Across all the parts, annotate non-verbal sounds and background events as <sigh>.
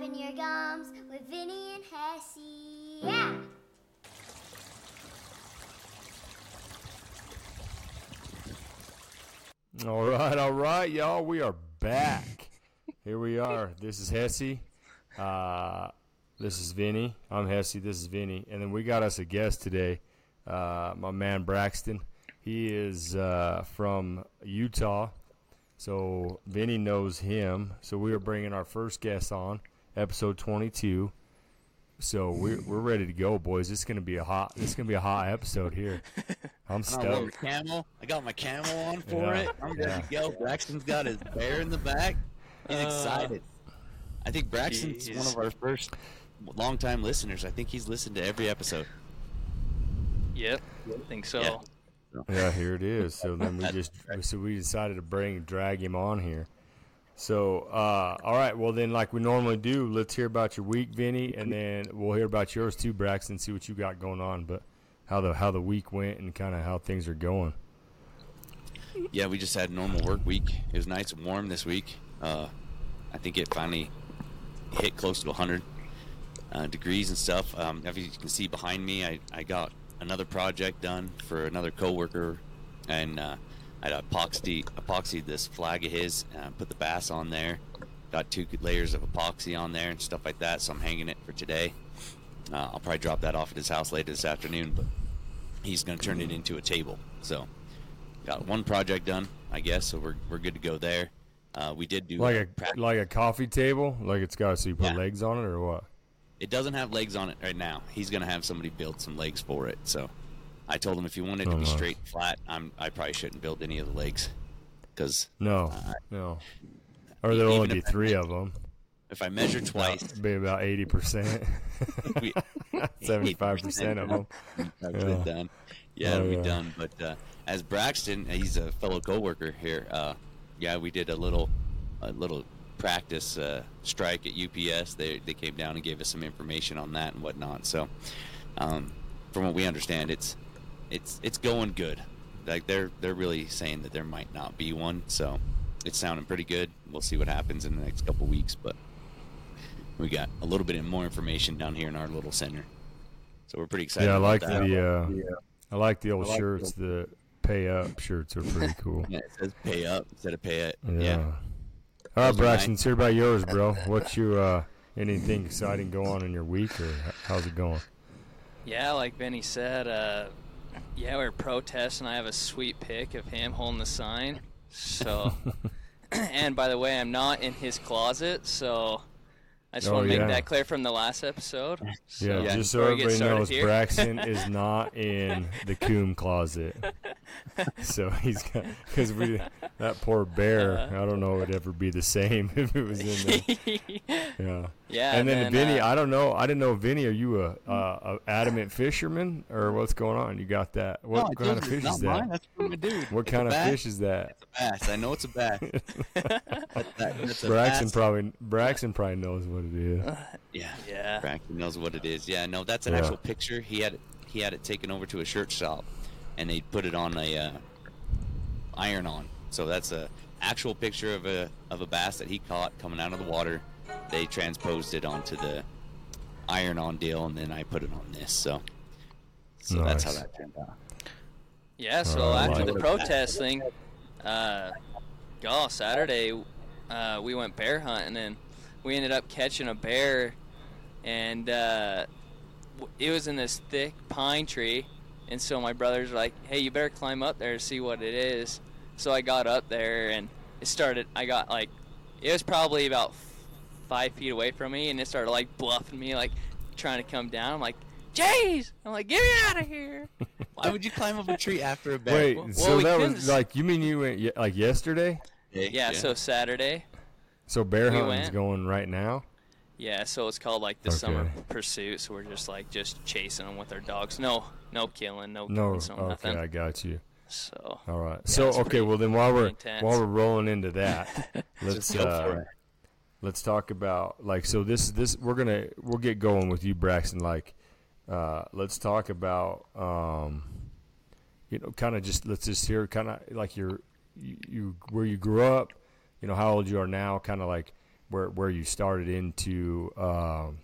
Your gums with Vinny and. Yeah! All right, all right, y'all. We are back. Here we are. This is Hessey. Uh, this is Vinny. I'm Hessey. This is Vinny. And then we got us a guest today, uh, my man Braxton. He is uh, from Utah. So Vinny knows him. So we are bringing our first guest on, episode 22. So we're we're ready to go, boys. This is gonna be a hot. This is gonna be a hot episode here. <laughs> I'm I stoked. camel. I got my camel on for Yeah, it. I'm ready yeah. to go. Braxton's got his bear in the back. He's Uh, excited. I think Braxton's one of our first longtime listeners. I think he's listened to every episode. Yep, I think so. Yeah. Yeah, here it is. So then we just so we decided to bring drag him on here. So uh, all right, well then like we normally do, let's hear about your week, Vinny, and then we'll hear about yours too, Braxton. See what you got going on, but how the how the week went and kind of how things are going. Yeah, we just had normal work week. It was nice and warm this week. Uh, I think it finally hit close to 100 uh, degrees and stuff. Um, as you can see behind me, I, I got another project done for another coworker, and uh, I epoxy epoxied this flag of his, uh, put the bass on there, got two layers of epoxy on there and stuff like that. So I'm hanging it for today. Uh, I'll probably drop that off at his house later this afternoon, but he's going to turn it into a table. So got one project done, I guess. So we're, we're good to go there. Uh, we did do Like a a prac- like a coffee table, like it's got so you put Yeah. legs on it or what? It doesn't have legs on it right now. He's gonna have somebody build some legs for it. So I told him if you wanted to Oh, be nice. straight and flat, I'm I probably shouldn't build any of the legs because No, Uh, no. Or there'll only be if I three of them. if I measure twice, Be about eighty percent, <laughs> <laughs> seventy-five percent of them. Yeah. done. Yeah, Oh, it'll be yeah. done. But uh, as Braxton, he's a fellow coworker here. Uh, yeah, we did a little, a little practice uh, strike at UPS. They they came down and gave us some information on that and whatnot. So, um, from what we understand, it's it's it's going good. Like they're they're really saying that there might not be one. So, it's sounding pretty good. We'll see what happens in the next couple weeks, but. We got a little bit more information down here in our little center, so we're pretty excited. Yeah, I about like that. the uh, I like the old shirts. The pay up shirts are pretty <laughs> cool. Yeah, it says pay up instead of pay it. Yeah. Yeah. All right, Those are Braxton, nice. hear about yours, bro. What's your uh, anything exciting go on in your week, or how's it going? Yeah, like Vinny said, uh, yeah, we are protesting. I have a sweet pic of him holding the sign. So, <laughs> <clears throat> and by the way, I'm not in his closet, so I just Oh, want to make yeah. that clear from the last episode. So, Yeah, Yeah. just so get everybody started knows, here. Braxton <laughs> is not in the coom closet. So he's got because we that poor bear. Uh. I don't know it'd ever be the same <laughs> if it was in there. <laughs> Yeah. yeah, and then, Vinny, uh, I don't know. I didn't know, Vinny, are you a, a, a adamant fisherman or what's going on? You got that? What No, kind told of fish it's not is that? mine, That's for my dude. What It's kind a of bass. fish is that? It's a bass. I know it's a bass. That- that's a Braxton bass. probably Braxton probably knows what it is. Yeah. yeah, Braxton knows what it is. Yeah, no, that's an Yeah. actual picture. He had it, he had it taken over to a shirt shop, and they put it on a uh, iron on. So that's a actual picture of a of a bass that he caught coming out of the water. They transposed it onto the iron on deal, and then I put it on this. So, so that's how that turned out. yeah. So Oh, I after like the it. protest thing, uh, oh, Saturday, uh, we went bear hunting and we ended up catching a bear, and uh, it was in this thick pine tree. And so my brothers were like, "Hey, you better climb up there to see what it is." So I got up there and it started. I got like, it was probably about five feet away from me, and it started like bluffing me, like trying to come down. I'm like, "Jeez!" I'm like, "Get me out of here!" <laughs> Why would you climb up a tree after a bear? Wait, well, so we that was like you mean you went like yesterday? Yeah. So Saturday. So bear We hunting's went. going right now. Yeah, so it's called like the summer Okay. pursuit. So we're just like just chasing them with our dogs. No, no killing, no No, guns, no okay, nothing. I got you. So All right. Yeah, so okay, pretty- well then while we're intense. while we're rolling into that, <laughs> let's uh, let's talk about like so this this we're gonna we'll get going with you Braxton like uh, let's talk about um, you know kind of just let's just hear kind of like your you, you where you grew up you know how old you are now kind of like where where you started into um,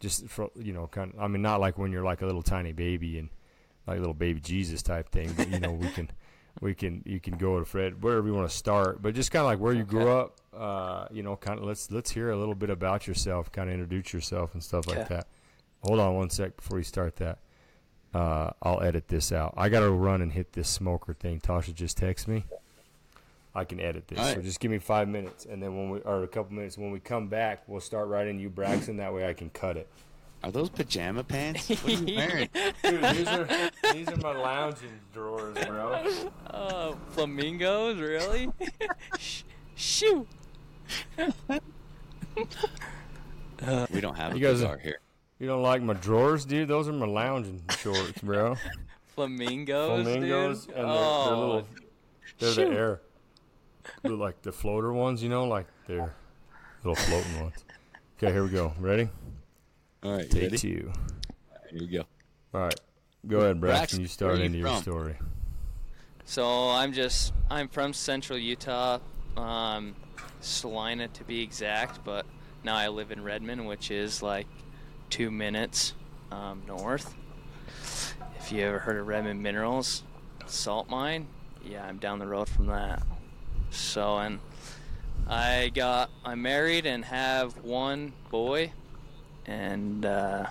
just for you know kind of I mean not like when you're like a little tiny baby and like little baby Jesus type thing, but you know we can <laughs> we can you can go to Fred wherever you want to start, but just kind of like where you grew up. Uh, you know, kind of let's let's hear a little bit about yourself, kind of introduce yourself and stuff like Okay. that. Hold on one sec before you start that. Uh, I'll edit this out. I gotta run and hit this smoker thing. Tasha just texted me. I can edit this. All So just give me five minutes, and then when we or a couple minutes when we come back, we'll start writing you Braxton. That way I can cut it. Are those pajama pants? What are you <laughs> wearing? Dude, these are these are my lounging drawers, bro. Oh, flamingos, really? <laughs> Sh- Shoo! <laughs> We don't have a You guys bazaar are- here. You don't like my drawers, dude? Those are my lounging shorts, bro. Flamingos, Flamingos, dude. and they're, oh, they're little. They're shoot. the air, they're like the floater ones, you know, like they're little floating ones. Okay, here we go. Ready? All right, you Take ready? two. Here we go. All right, go ahead, Braxton. Braxton, You start are you into your story. So I'm just I'm from Central Utah, um, Salina to be exact, but now I live in Redmond, which is like two minutes um, north. If you ever heard of Redmond Minerals, salt mine, yeah, I'm down the road from that. So and I got I'm married and have one boy, and uh,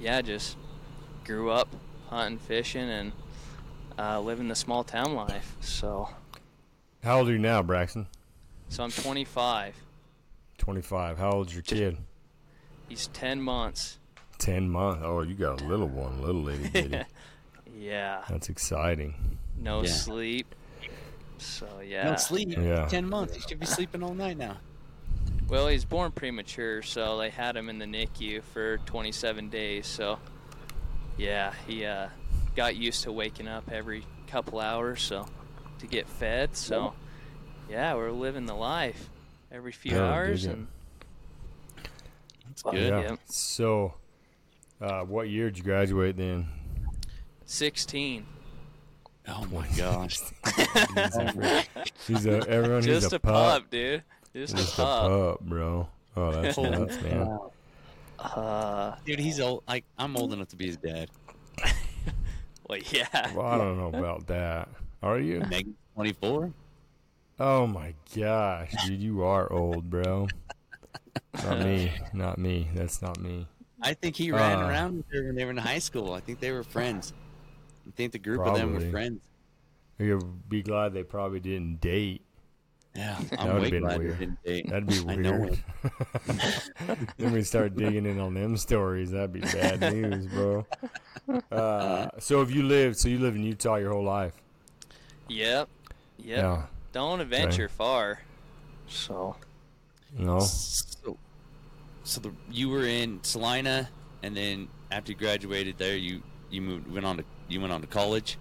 yeah, just grew up hunting, fishing, and uh, living the small town life. So, How old are you now, Braxton? so I'm 25. Twenty-five. How old's your kid? He's 10 months. Ten months. Oh, you got a little one, little lady <laughs> bitty. Yeah, That's exciting. no Yeah. sleep. So yeah. No sleep. Yeah. Ten months. He should be sleeping all night now. Well, he's born premature, so they had him in the NICU for 27 days. So yeah, he uh, got used to waking up every couple hours, so to get fed. So yeah, we're living the life every few Yeah, hours, and That's good. Yeah. Yep. So, uh, what year did you graduate then? 16. Oh <laughs> my gosh. <laughs> He's a everyone. Just he's a, a pup, dude. Just, Just a a pup. pup, bro. Oh, that's Holy <laughs> nuts, man. Uh, Dude, he's old. Like I'm old enough to be his dad. well, yeah. Well, I don't know about that. Are you? Megan's 24. Oh my gosh, dude, you are old, bro. Not me. Not me. That's not me. I think he ran Uh, around with her when they were in high school. I think they were friends. I think the group of them were friends. You'll be glad they probably didn't date. Yeah, That I'm would've been glad they weird. That'd be <laughs> I know weird. <laughs> then we start digging in on them stories. That'd be bad news, bro. Uh, so if you lived? So you live in Utah your whole life? Yep. Yep. Yeah. Don't adventure far. So, No. So, so the, you were in Salina, and then after you graduated there, you you moved went on to you went on to college.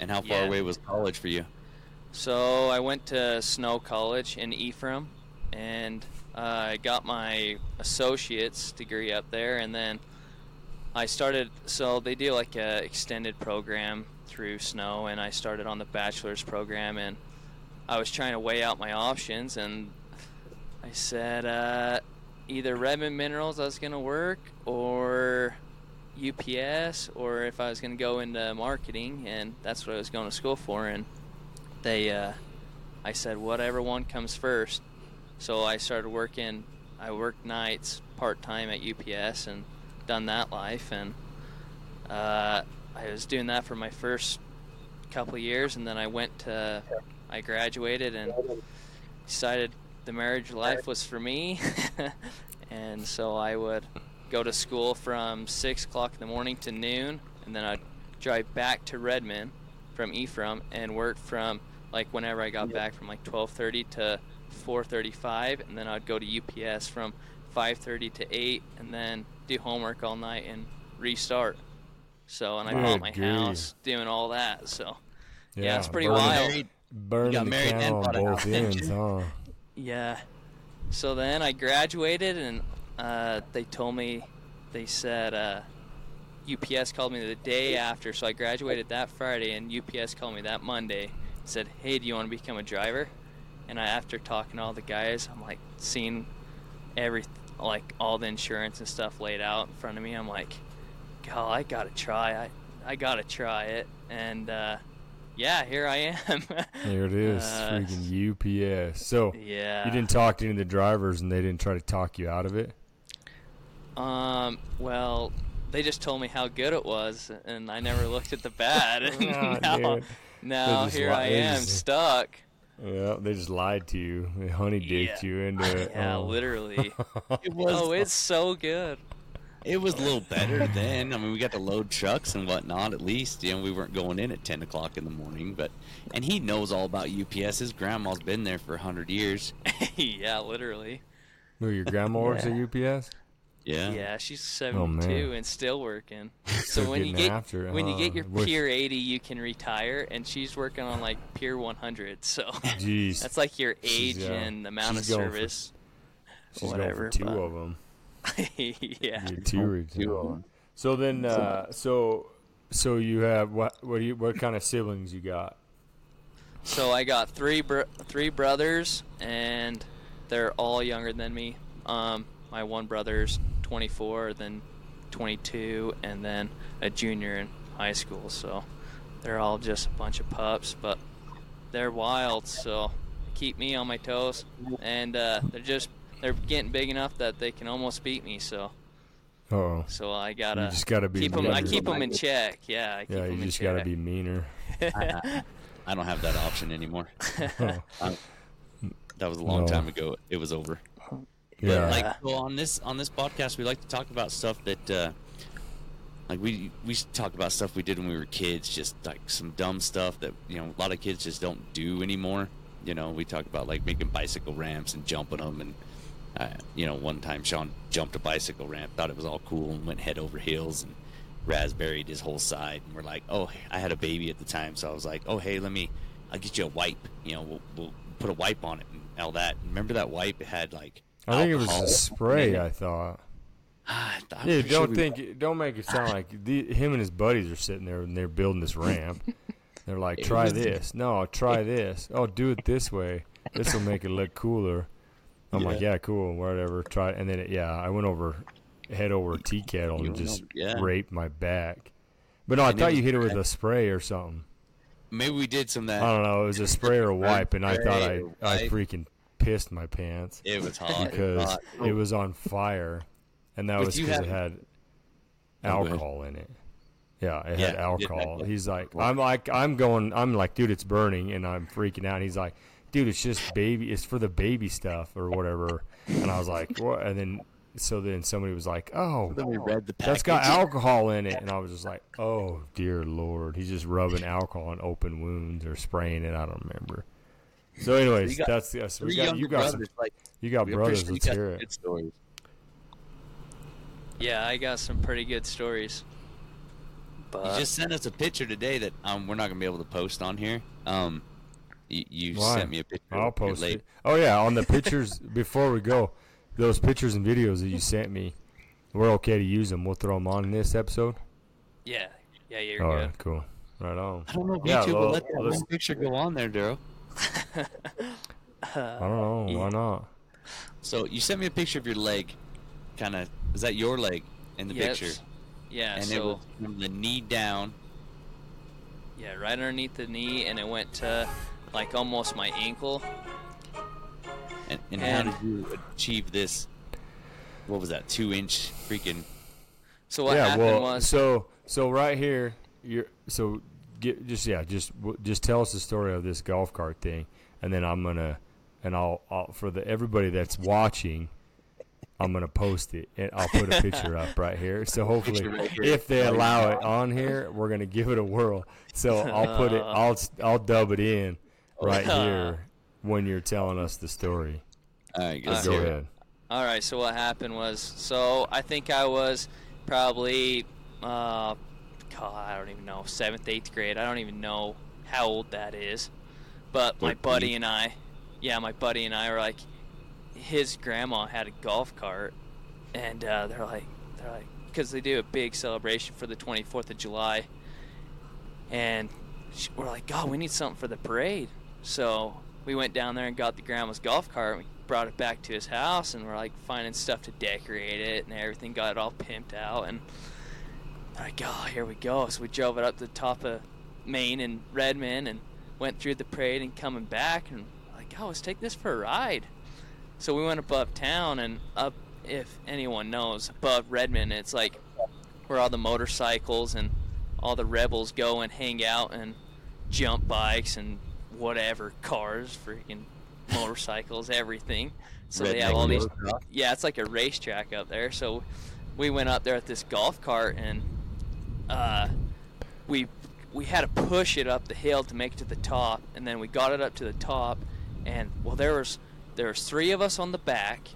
And how far Yeah. away was college for you? so I went to Snow College in Ephraim, and uh, I got my associate's degree up there, and then I started. So they do like a extended program through Snow, and I started on the bachelor's program, and I was trying to weigh out my options, and I said uh, either Redmond Minerals I was gonna work, or UPS, or if I was gonna go into marketing, and that's what I was going to school for, and they, uh, I said whatever one comes first. So I started working. I worked nights part time at UPS and done that life, and uh, I was doing that for my first couple years, and then I went to, I graduated and decided the marriage life was for me, <laughs> and so I would go to school from six o'clock in the morning to noon, and then I'd drive back to Redmond from Ephraim and work from like whenever I got back from like 12:30 to 4:35, and then I'd go to UPS from 5:30 to 8, and then do homework all night and restart. So, and I bought my grief. house, doing all that. So, Yeah, it's pretty burning- wild. Married, Burning got married and bought a house, ends, huh? Yeah. So then I graduated, and uh, they told me, they said, uh, UPS called me the day after. So I graduated that Friday, and UPS called me that Monday. Said, "Hey, do you want to become a driver?" And I, after talking to all the guys, I'm like seeing every like all the insurance and stuff laid out in front of me. I'm like, God, I gotta try. I I gotta try it. And uh, yeah, here I am. <laughs> There it is, Uh, freaking UPS. So yeah. you didn't talk to any of the drivers, and they didn't try to talk you out of it. Um. Well, they just told me how good it was, and I never looked at the bad. <laughs> <laughs> And Ah, now, now here li- I am just- stuck. Yeah, they just lied to you. They honey dicked Yeah. you into <laughs> it. Yeah, Oh. literally. It was. oh, it's so good. It was a little better then. I mean, we got to load trucks and whatnot. At least, you know, we weren't going in at ten o'clock in the morning. But, and he knows all about UPS. His grandma's been there for a hundred years. yeah, literally. Who, your grandma works at UPS? Yeah. Yeah, she's Oh, man. 72 and still working. <laughs> So when you get after it, when you get your Wish- Pier 80, you can retire, and she's working on like Pier 100. So <laughs> Jeez, that's like your She's, age uh, and amount of she's going for- service. she's whatever, going for two but- of them. <laughs> yeah. Your two or two. So then, uh, so so you have what? What do you? What kind of siblings you got? So I got three br- three brothers, and they're all younger than me. Um, my one brother's 24, then 22, and then a junior in high school. So they're all just a bunch of pups, but they're wild. So keep me on my toes, and uh, they're just they're getting big enough that they can almost beat me. So Oh, so I gotta you just gotta be. keep them. I meaner. keep them in check. Yeah, I keep Yeah, 'em you in just gotta check. be meaner. I, I don't have that option anymore. <laughs> Um, that was a long No. time ago. It was over. Yeah. But like well, on this on this podcast, we like to talk about stuff that uh, like we we talk about stuff we did when we were kids, just like some dumb stuff that you know a lot of kids just don't do anymore. You know, we talk about like making bicycle ramps and jumping them, and uh, you know, one time Sean jumped a bicycle ramp, thought it was all cool, and went head over heels and raspberried his whole side. And we're like, oh, I had a baby at the time, so I was like, oh, hey, let me, I'll get you a wipe. You know, we'll, we'll put a wipe on it and all that. Remember that wipe? It had like I think it was alcohol a spray. it. I thought. <sighs> I'm Yeah, don't we- think, don't make it sound like the, him and his buddies are sitting there and they're building this ramp. <laughs> They're like, It try was- this. No, try this. Oh, do it this way. This will make it look cooler. I'm like, Yeah. yeah, cool, whatever. Try. it. And then, it, yeah, I went over, head over a tea kettle You and just over- yeah. raped my back. But no, I And thought you hit it with a spray or something. Maybe we did some of that. I don't know. It was a spray or a wipe, and I thought I, Spray I freaking pissed my pants It was hot. because hot. it was on fire, and that With was because it had Oh, go ahead. alcohol in it. Yeah, it Yeah, had it did have alcohol. He's like. I'm like, I'm going, I'm like, dude, it's burning, and I'm freaking out. He's like, dude, it's just baby, it's for the baby stuff or whatever. And I was like, what? And then, so then somebody was like, oh, Then we read the that's got alcohol in it, and I was just like, oh dear lord, he's just rubbing alcohol on open wounds or spraying it. I don't remember. So, anyways, You got that's yes. We got you got some, like, you got brothers. appreciate Let's got hear it. Stories. Yeah, I got some pretty good stories. But You just sent us a picture today that um we're not gonna be able to post on here. Um, you, you Why? sent me a picture. I'll post leg. it. Oh yeah, on the pictures <laughs> before we go, those pictures and videos that you sent me, we're okay to use them. We'll throw them on in this episode. yeah, yeah, you're All good. right, cool. Right on. I don't know if Yeah, YouTube well, will let that let's- one picture go on there, Daryl. <laughs> I don't know. Why not? So you sent me a picture of your leg. Kind of. Is that your leg in the picture? Yes. picture? Yeah, and so it was from the knee down. yeah, right underneath the knee, and it went to like almost my ankle. And, and, And- how did you achieve this? What was that? Two inch freaking. So what yeah. happened Well, was so so right here, you're so get just yeah, just just tell us the story of this golf cart thing, and then I'm gonna and I'll, I'll for the everybody that's watching. I'm gonna post it and I'll put a picture up right here. So <laughs> hopefully, right here. if they allow it on here, we're gonna give it a whirl. So I'll put it. <laughs> I'll I'll dub it in right <laughs> here when you're telling us the story. All right, go ahead. All right. So what happened was, so I think I was probably, uh, God, I don't even know, seventh, eighth grade. I don't even know how old that is. But my buddy and I, yeah, my buddy and I were like, his grandma had a golf cart, and uh, they're like, they're like, because they do a big celebration for the 24th of July, and we're like, God, we need something for the parade. So we went down there and got the grandma's golf cart. We brought it back to his house, and we're like finding stuff to decorate it and everything. Got it all pimped out, and like, oh, here we go. So we drove it up to the top of Main and Redmond, and went through the parade and coming back, and like, oh, let's take this for a ride. So we went above town and up, if anyone knows, above Redmond, it's like where all the motorcycles and all the rebels go and hang out and jump bikes and whatever cars, freaking motorcycles, everything. So they have all these. Yeah, it's like a racetrack up there. So we went up there at this golf cart and uh, we we had to push it up the hill to make it to the top, and then we got it up to the top, and well, there was there three of us on the back,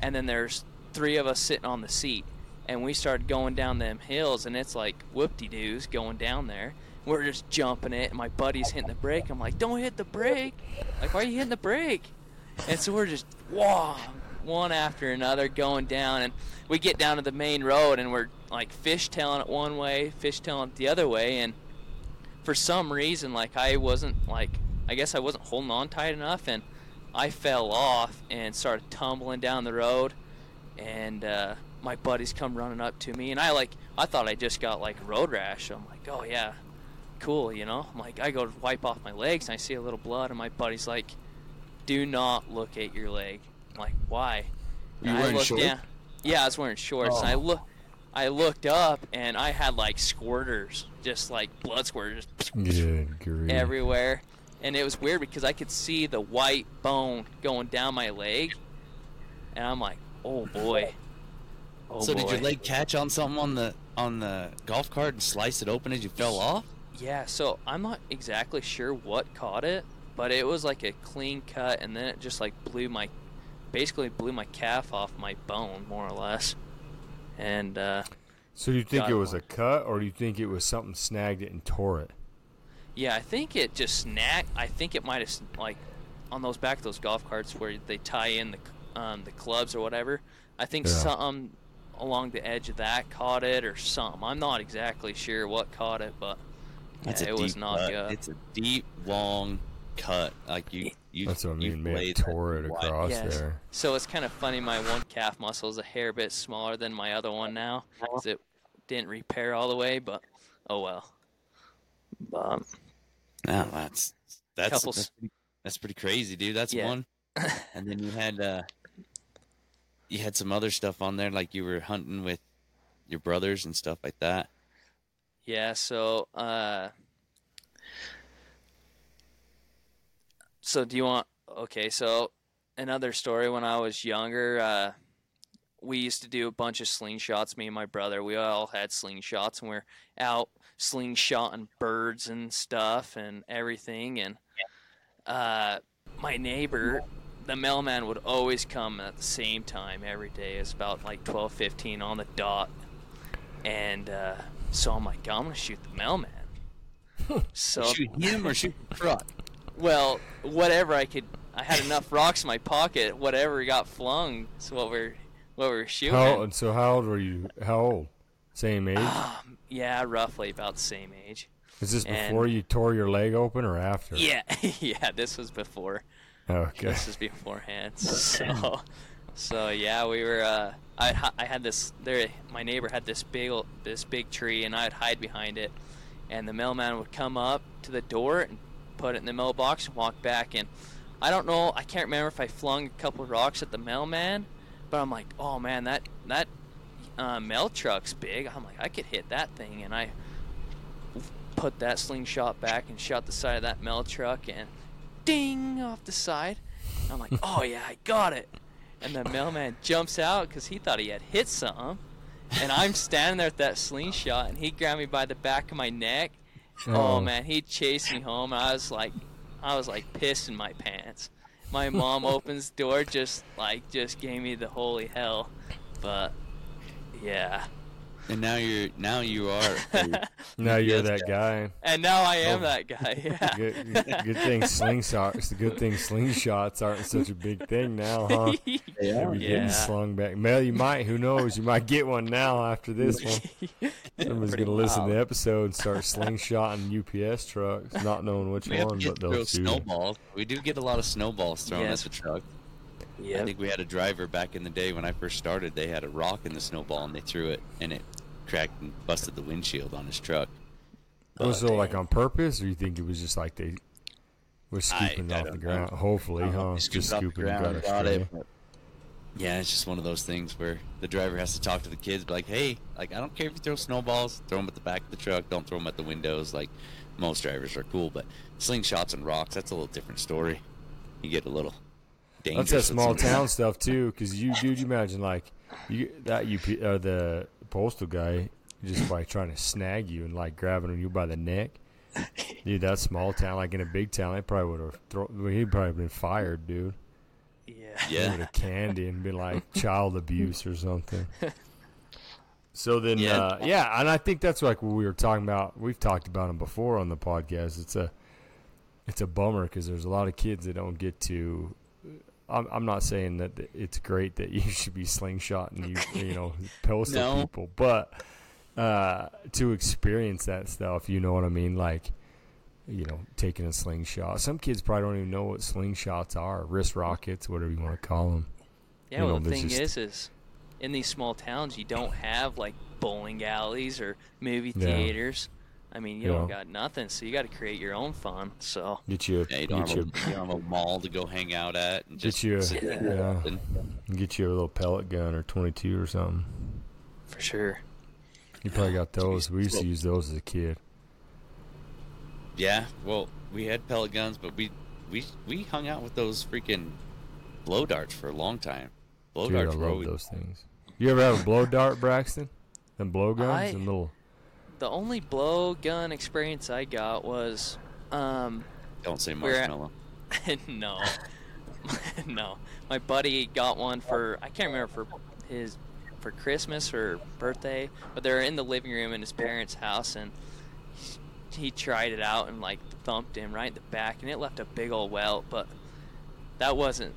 and then there's three of us sitting on the seat, and we started going down them hills, and it's like whoop-de-doos going down there. We're just jumping it, and my buddy's hitting the brake. I'm like, don't hit the brake. Like, why are you hitting the brake? And so we're just wow, one after another going down, and we get down to the main road, and we're like fishtailing it one way, fishtailing it the other way, and for some reason, like I wasn't like I guess I wasn't holding on tight enough, and I fell off and started tumbling down the road, and uh, my buddies come running up to me, and I like I thought I just got like road rash. So I'm like, oh yeah, cool, you know. I'm like I go to wipe off my legs, and I see a little blood, and my buddy's like, do not look at your leg. I'm like, why? You And I wearing shorts? down- Yeah, I was wearing shorts, and I Oh. look. I looked up and I had like squirters, just like blood squirters, Good everywhere. And it was weird because I could see the white bone going down my leg, and I'm like, oh boy. <laughs> Oh so boy. did your leg catch on something on the on the golf cart and slice it open as you fell off? Yeah, so I'm not exactly sure what caught it, but it was like a clean cut, and then it just like blew my, basically blew my calf off my bone more or less. And uh, So you think it it was a cut, or do you think it was something snagged it and tore it? yeah, I think it just snagged. I think it might have like on those back of those golf carts where they tie in the um, the clubs or whatever. I think Yeah. something along the edge of that caught it or something. I'm not exactly sure what caught it, but yeah, it was not cut. good. It's a deep, long cut. Like you, you. That's what I you mean. Man, flayed tore it across Yes. there. So it's kind of funny. My one calf muscle is a hair bit smaller than my other one now because it didn't repair all the way. But oh well. But No, that's that's Couple that's pretty, that's pretty crazy, dude. That's Yeah. one. <laughs> and then you had uh, you had some other stuff on there, like you were hunting with your brothers and stuff like that. yeah. So uh. So do you want? Okay. So another story. When I was younger, uh, we used to do a bunch of slingshots. Me and my brother. We all had slingshots, and we're out slingshotting birds and stuff and everything. And uh, my neighbor, the mailman, would always come at the same time every day. It's about like twelve fifteen on the dot. And uh, so I'm like, I'm gonna shoot the mailman. <laughs> so Shoot him or shoot the truck. Well, whatever I could. I had enough rocks in my pocket. Whatever got flung. That's what we're what we're shooting. How and so? How old were you? How old? Same age? Um, yeah, roughly about the same age. Is this and- before you tore your leg open or after? Yeah, <laughs> yeah. This was before. Okay. This is beforehand. <laughs> So, so yeah, we were. Uh, I I had this. There, my neighbor had this big this big tree, and I'd hide behind it. And the mailman would come up to the door and put it in the mailbox and walk back. And I don't know. I can't remember if I flung a couple rocks at the mailman, but I'm like, oh man, that that uh, mail truck's big. I'm like, I could hit that thing, and I put that slingshot back and shot the side of that mail truck and ding off the side. I'm like, <laughs> oh yeah, I got it. And the mailman jumps out because he thought he had hit something. And I'm standing there with that slingshot, and he grabbed me by the back of my neck. Oh, Oh. man, he chased me home, I was like, I was like pissing my pants. My mom <laughs> opens the door, just like just gave me the holy hell. But yeah, and now you're now you are. a- <laughs> Now you're that guy. and now I am Oh. that guy. <laughs> Yeah. Good, good thing slingshots. It's a good thing slingshots aren't such a big thing now, huh? <laughs> You'll be getting Yeah. slung back. Mel, you might. Who knows? You might get one now after this one. Someone's Pretty gonna listen to the episode and start slingshotting UPS trucks, not knowing which we one, to but throw they'll shoot. snowballs. We do get a lot of snowballs thrown Yes. at the truck. I think we had a driver back in the day when I first started. They had a rock in the snowball and they threw it, and it cracked and busted the windshield on his truck. Was But- it like on purpose, or you think it was just like they were scooping I off the ground? know. Hopefully, Uh, huh? Just scooped off the ground got and got astray. it, Yeah, it's just one of those things where the driver has to talk to the kids, be like, "Hey, like I don't care if you throw snowballs, throw them at the back of the truck. Don't throw them at the windows. Like most drivers are cool, but slingshots and rocks, that's a little different story. You get a little dangerous. That's that small town stuff too, because you, dude, you imagine like you that UP uh, the postal guy just by trying to snag you and like grabbing you by the neck. Dude, that small town, like in a big town, they probably would have thrown. He'd probably been fired, dude. Yeah. Yeah, would have canned and been like <laughs> child abuse or something. So then, Yeah. uh, yeah, and I think that's like what we were talking about. We've talked about them before on the podcast. It's a, it's a bummer because there's a lot of kids that don't get to. I'm, I'm not saying that it's great that <laughs> you should be slingshotting you, you <laughs> know, postal No. people, but uh, to experience that stuff, you know what I mean? Like, you know, taking a slingshot. Some kids probably don't even know what slingshots are, wrist rockets, whatever you want to call them. Yeah, You well, know, the thing just- is, is in these small towns, you don't have like bowling alleys or movie Yeah. Theaters. I mean, you Yeah. don't got nothing, so you got to create your own fun. So Get you, yeah you, don't get have you, a, you have a mall to go hang out at and Get just you a- sit yeah. and- get you a little pellet gun or 22 or something. for sure. You probably got those. We used to use those as a kid. Yeah, well, we had pellet guns, but we we we hung out with those freaking blow darts for a long time. Blow Dude, darts were love always those things. You ever have a blow dart, Braxton? And blow guns I- and little. The only blow gun experience I got was, um, don't say We're at- marshmallow. <laughs> no, <laughs> no. My buddy got one for I can't remember for his for Christmas or birthday, but they were in the living room in his parents' house, and he, he tried it out and like thumped him right in the back, and it left a big old welt. But that wasn't.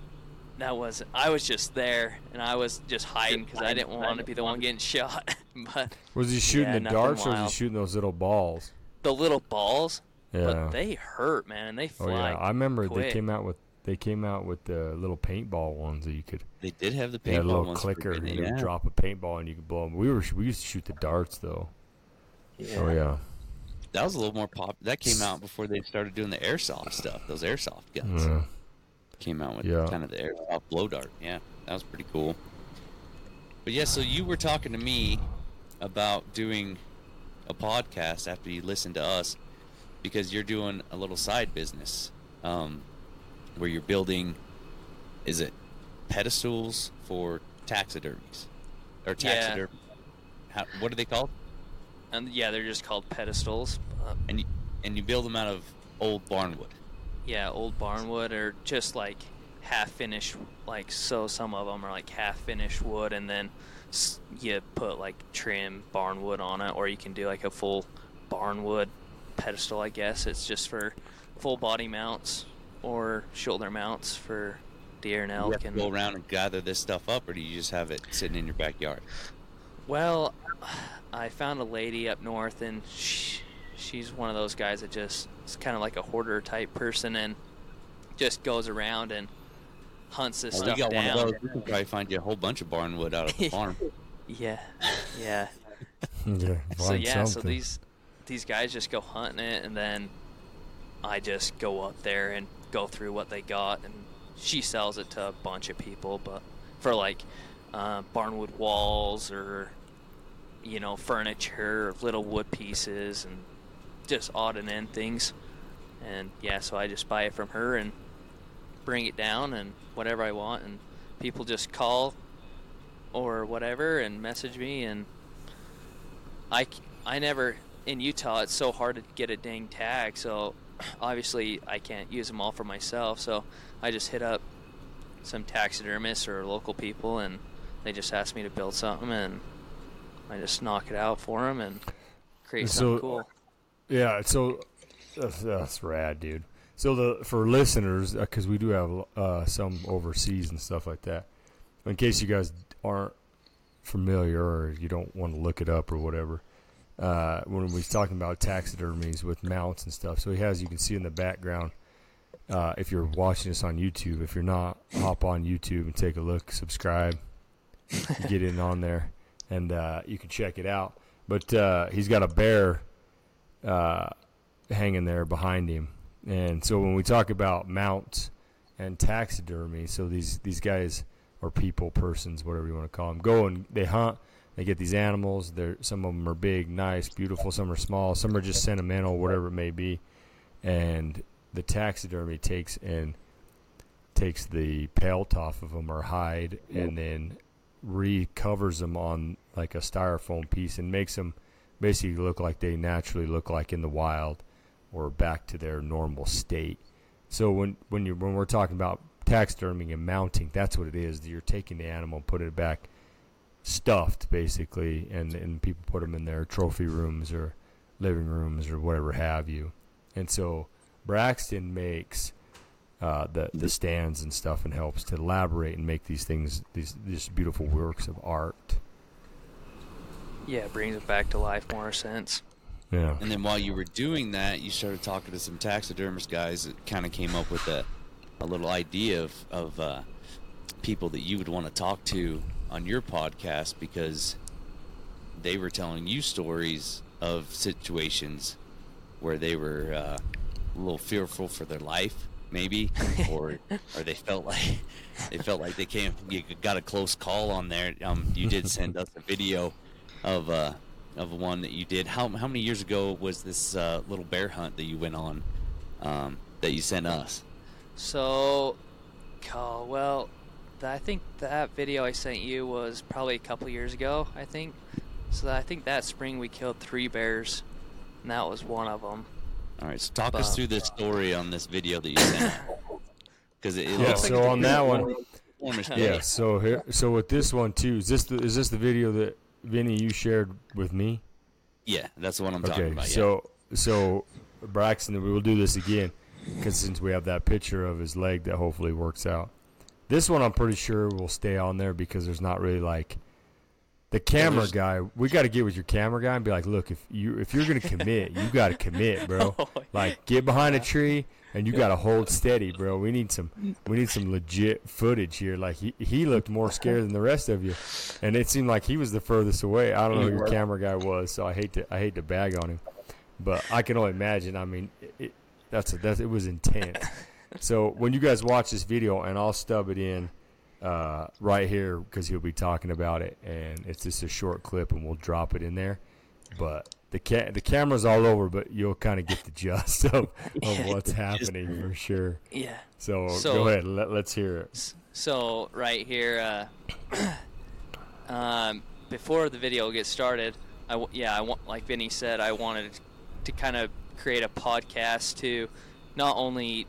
That wasn't. I was just there, and I was just hiding because I didn't want to be the one getting shot. <laughs> but Was he shooting Yeah, the nothing darts or was he shooting those little balls? the little balls, Yeah. but they hurt, man, and they oh fly. yeah, I remember they came out with they came out with the little paintball ones that you could. They did have the They had a little clicker, and you yeah. drop a paintball and you could blow them. We were we used to shoot the darts though. Oh yeah, That was a little more pop. That came out before they started doing the airsoft stuff. Those airsoft guns yeah. Came out with Yeah. kind of the airsoft blow dart. Yeah, that was pretty cool. But yeah, so you were talking to me about doing a podcast after you listened to us because you're doing a little side business um, where you're building. Is it pedestals for taxidermies or Yeah. How, what are they called? and yeah, they're just called pedestals. Uh, And you and you build them out of old barnwood. Yeah, old barnwood or just like half finished. Like so, some of them are like half finished wood, and then you put like trim barnwood on it, or you can do like a full barnwood pedestal. I guess it's just for full body mounts or shoulder mounts for deer and You elk. to And go around and gather this stuff up, or do you just have it sitting in your backyard? Well, I found a lady up north, and she, she's one of those guys that just is kind of like a hoarder type person, and just goes around and hunts this Oh, we stuff got down. one of those. We can probably find you a whole bunch of barnwood out of the <laughs> farm. Yeah, yeah. <laughs> yeah. so find yeah, so these these guys just go hunting it, and then I just go up there and go through what they got, and she sells it to a bunch of people, but for like uh, barnwood walls or you know furniture, or little wood pieces, and just odd and end things. And yeah, so I just buy it from her and bring it down and whatever I want, and people just call or whatever and message me and I, I never in Utah it's so hard to get a dang tag so <clears throat> obviously I can't use them all for myself so I just hit up some taxidermists or local people and they just ask me to build something and I just knock it out for them and create So- something cool. Yeah, so that's, that's rad, dude. So the for listeners, because we do have uh, some overseas and stuff like that. In case you guys aren't familiar or you don't want to look it up or whatever, uh, when we're talking about taxidermies with mounts and stuff, so he has you can see in the background. Uh, if you're watching this on YouTube, if you're not, hop on YouTube and take a look, subscribe, get in on there, and uh, you can check it out. But uh, he's got a bear uh, hanging there behind him. And so when we talk about mounts and taxidermy, so these these guys or people, persons, whatever you want to call them, go and they hunt. They get these animals. They're some of them are big, nice, beautiful. Some are small. Some are just sentimental, whatever it may be. And the taxidermy takes and takes the pelt off of them or hide, and then recovers them on like a styrofoam piece and makes them basically look like they naturally look like in the wild or back to their normal state. So when when you when we're talking about taxiderming and mounting, that's what it is. You're taking the animal and putting it back stuffed basically and and people put them in their trophy rooms or living rooms or whatever have you. And so Braxton makes uh, the the stands and stuff and helps to elaborate and make these things these these beautiful works of art. Yeah, it brings it back to life more sense. Yeah. And then while you were doing that, you started talking to some taxidermist guys that kind of came up with a, a little idea of, of uh, people that you would want to talk to on your podcast because they were telling you stories of situations where they were uh, a little fearful for their life, maybe, <laughs> or or they felt like they felt like they came you got a close call on there. Um, you did send us a video of uh, of one that you did. How how many years ago was this uh, little bear hunt that you went on um, that you sent us? So, oh, well, th- I think that video I sent you was probably a couple years ago. I think. So I think that spring we killed three bears, and that was one of them. All right, so talk us through this story on this video that you sent. <laughs> Because it, it Yeah, looks like so it's on that one, enormous Yeah. So here, so with this one too, is this the is this the video that Vinny you shared with me? Yeah, that's what I'm talking Okay. about. yeah. So so Braxton, we will do this again because since we have that picture of his leg that hopefully works out. This one I'm pretty sure will stay on there because there's not really like the camera guy. We got to get with your camera guy and be like, look, if you if you're gonna commit, you got to commit, bro. <laughs> Oh, like get behind a tree and you got to hold steady, bro. We need some we need some legit footage here. Like he he looked more scared than the rest of you, and it seemed like he was the furthest away. I don't know who your camera guy was, so I hate to I hate to bag on him, but I can only imagine. I mean, it, it, that's a, that's it was intense. So when you guys watch this video, and I'll stub it in uh, right here because he'll be talking about it, and it's just a short clip, and we'll drop it in there. But the ca- the camera's all over, but you'll kind of get the gist <laughs> of, <laughs> of what's happening for sure. Yeah. So, So- go ahead, let, let's hear it. So right here, uh, <clears throat> um, before the video gets started, I w- yeah, I want like Vinny said, I wanted to kind of create a podcast to not only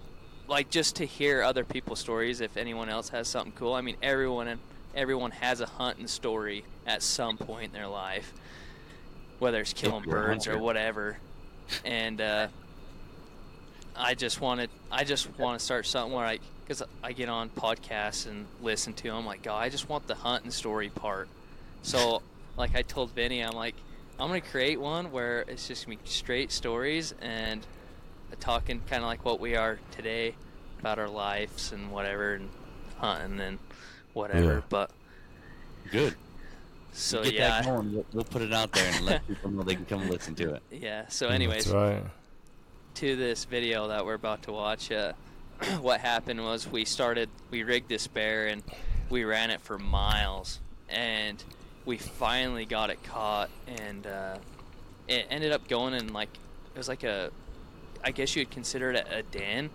like just to hear other people's stories. If anyone else has something cool, I mean, everyone everyone has a hunting story at some point in their life, whether it's killing birds or whatever, and. Uh, I just wanted I just want to start something where I because I get on podcasts and listen to them like God I just want the hunting story part so like I told Vinny I'm like I'm gonna create one where it's just gonna be straight stories and talking kind of like what we are today about our lives and whatever and hunting and whatever Yeah. but Good. So Get yeah that going. We'll, we'll put it out there and let people know they can come and listen to it. <laughs> yeah so anyways That's right. to this video that we're about to watch, uh, <clears throat> what happened was we started, we rigged this bear and we ran it for miles, and we finally got it caught, and uh, it ended up going in like it was like a, I guess you'd consider it a, a den,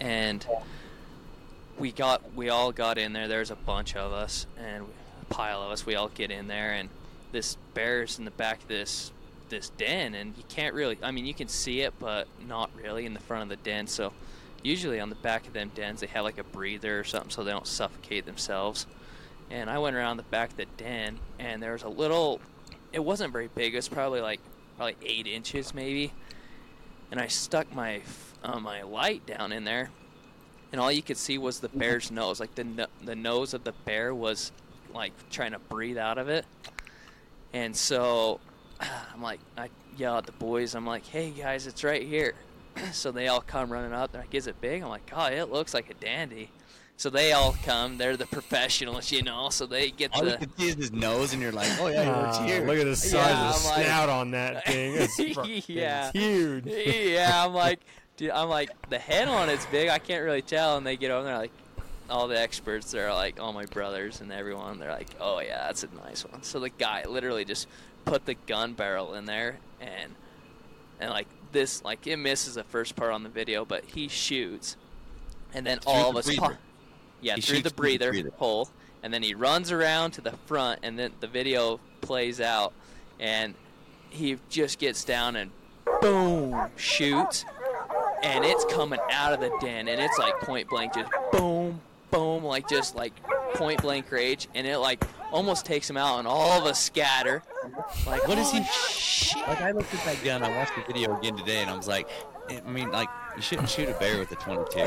and we got we all got in there. There's a bunch of us and a pile of us. We all get in there, and this bear's in the back of this this den, and you can't really. I mean, you can see it, but not really in the front of the den. So usually on the back of them dens, they have like a breather or something, so they don't suffocate themselves. and I went around the back of the den, and there was a little. It wasn't very big. It was probably like probably eight inches maybe, and I stuck my uh, my light down in there, and all you could see was the bear's nose. Like the no- the nose of the bear was like trying to breathe out of it, and so <sighs> I'm like I yell at the boys. I'm like, hey guys, it's right here. <clears throat> so they all come running up. They're like, is it big? I'm like, oh, it looks like a dandy. So they all come. They're the professionals, you know. So they get All you the. can see is his nose, and you're like, oh yeah, he works Ah, here. look at the size Yeah, of the like- snout on that <laughs> thing. It's, Yeah. huge. yeah, I'm <laughs> like, dude, I'm like, the head on it's big. I can't really tell. And they get over there, like, all the experts. They're like, all my brothers and everyone. They're like, oh yeah, that's a nice one. So the guy literally just put the gun barrel in there, and and like this, like it misses the first part on the video, but he shoots, and then all of the us. breather. pop- yeah, He through the through the breather, breather. hole, and then he runs around to the front, and then the video plays out, and he just gets down and boom shoots, and it's coming out of the den, and it's like point blank, just boom, boom, like just like point blank rage, and it like almost takes him out, and all of us scatter. Like, What is he- shit!" Like I looked at that gun, I watched the video again today, and I was like, I mean, like you shouldn't shoot a bear with a 22. <laughs>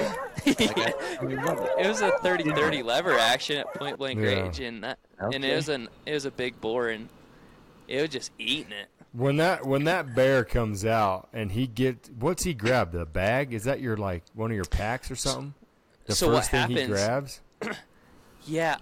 Like, I, I mean, it was a 30-30 lever action at point blank Yeah. range, and that, and it was an it was a big bore, and it was just eating it. When that when that bear comes out and he get what's he grab the bag? Is that your like one of your packs or something? The So what first thing he happens- grabs. <clears throat> Yeah,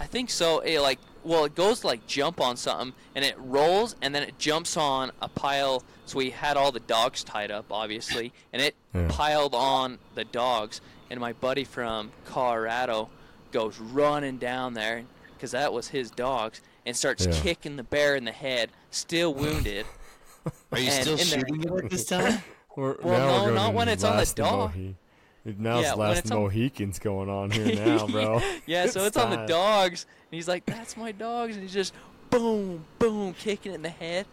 I think so. It like well, it goes to like jump on something, and it rolls, and then it jumps on a pile. So we had all the dogs tied up, obviously, and it Yeah. piled on the dogs. And my buddy from Colorado goes running down there because that was his dogs, and starts Yeah. kicking the bear in the head, still wounded. <laughs> are you And still in the- shooting it at this <laughs> time? We're, Well, no, not when it's on the last dog. Now Yeah, it's last it's on- Mohicans going on here <laughs> now, bro. yeah, so it's on the dogs, and he's like, "That's my dogs," and he's just boom, boom, kicking it in the head,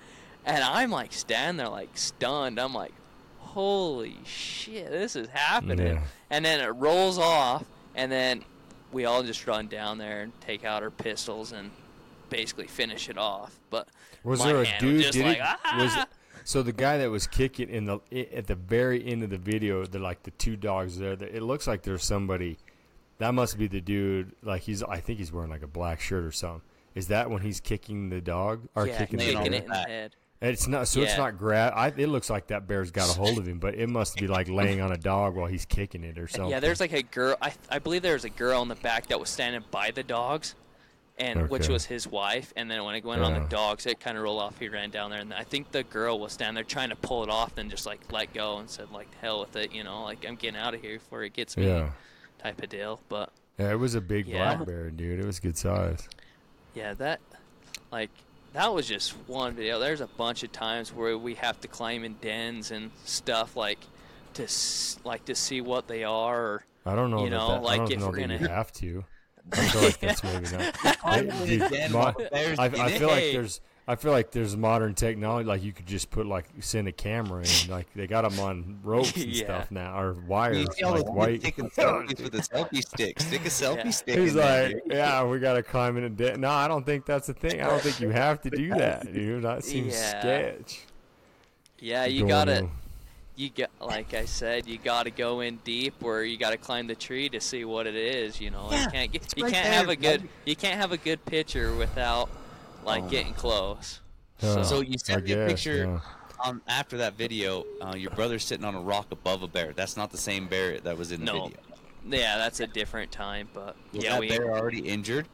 and I'm like standing there like stunned. I'm like, "Holy shit, this is happening!" Yeah. And then it rolls off, and then we all just run down there and take out our pistols and basically finish it off. But Was my there a hand dude? was like, it, "Ah!" was so the guy that was kicking in the at the very end of the video, the like the two dogs there. It looks like there's somebody. That must be the dude. Like he's, I think he's wearing like a black shirt or something. Is that when he's kicking the dog or yeah, kicking the kicking bear? it in the head. It's not. So it's not grab. It looks like that bear's got a hold of him, but it must be like laying on a dog while he's kicking it or something. Yeah, there's like a girl. I I believe there was a girl in the back that was standing by the dogs, and which was his wife. And then when it went on the dogs, it kind of rolled off. He ran down there, and I think the girl was standing there trying to pull it off, then just like let go and said like hell with it, you know, like I'm getting out of here before it gets me, Yeah. type of deal. But Yeah, it was a big Yeah. black bear, dude. It was good size. yeah, that like that was just one video. There's a bunch of times where we have to climb in dens and stuff like to like to see what they are. Or, I don't know. You know, that, like, if we're you gonna- have to. I feel like that's maybe not. <laughs> Dude, mo- I, I feel like there's. I feel like there's modern technology. Like you could just put like send a camera in. <laughs> Like they got them on ropes and Yeah. stuff now, or wires. You see all like white. taking <laughs> selfies with a selfie stick. Stick a selfie Yeah. stick. He's like, yeah, we got to climb in a den. No, I don't think that's a thing. I don't think you have to do that, dude. That seems Yeah. sketch. yeah, you Going gotta. In. you got like I said, you got to go in deep where you got to climb the tree to see what it is. You know, Yeah, you can't get, you right can't there, have a good bud. you can't have a good picture without like Oh. getting close. Yeah. So you I sent me a picture yeah. um, after that video. Uh, your brother's sitting on a rock above a bear. That's not the same bear that was in the No. video. Yeah, that's a different time, but Was yeah, that we bear already injured?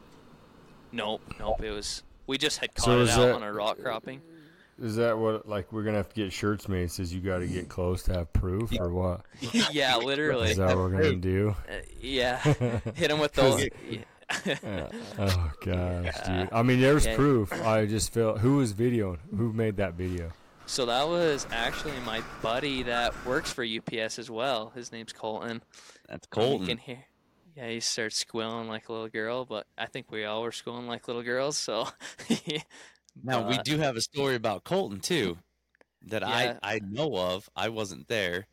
nope, nope. It was we just had So caught it is out that- on a rock cropping. Is that what like we're gonna have to get shirts made? Says you got to get close to have proof, or what? <laughs> yeah, literally. Is that what we're gonna do? <laughs> Uh, yeah, <laughs> hit him with those. Yeah. Oh gosh, dude. I mean, there's Yeah. proof. I just feel who was videoing? Who made that video? So that was actually my buddy that works for UPS as well. His name's Colton. That's And You Colton. can hear. Yeah, he starts squealing like a little girl, but I think we all were squealing like little girls. So. Now we do have a story about Colton too, that Yeah. I I know of. I wasn't there.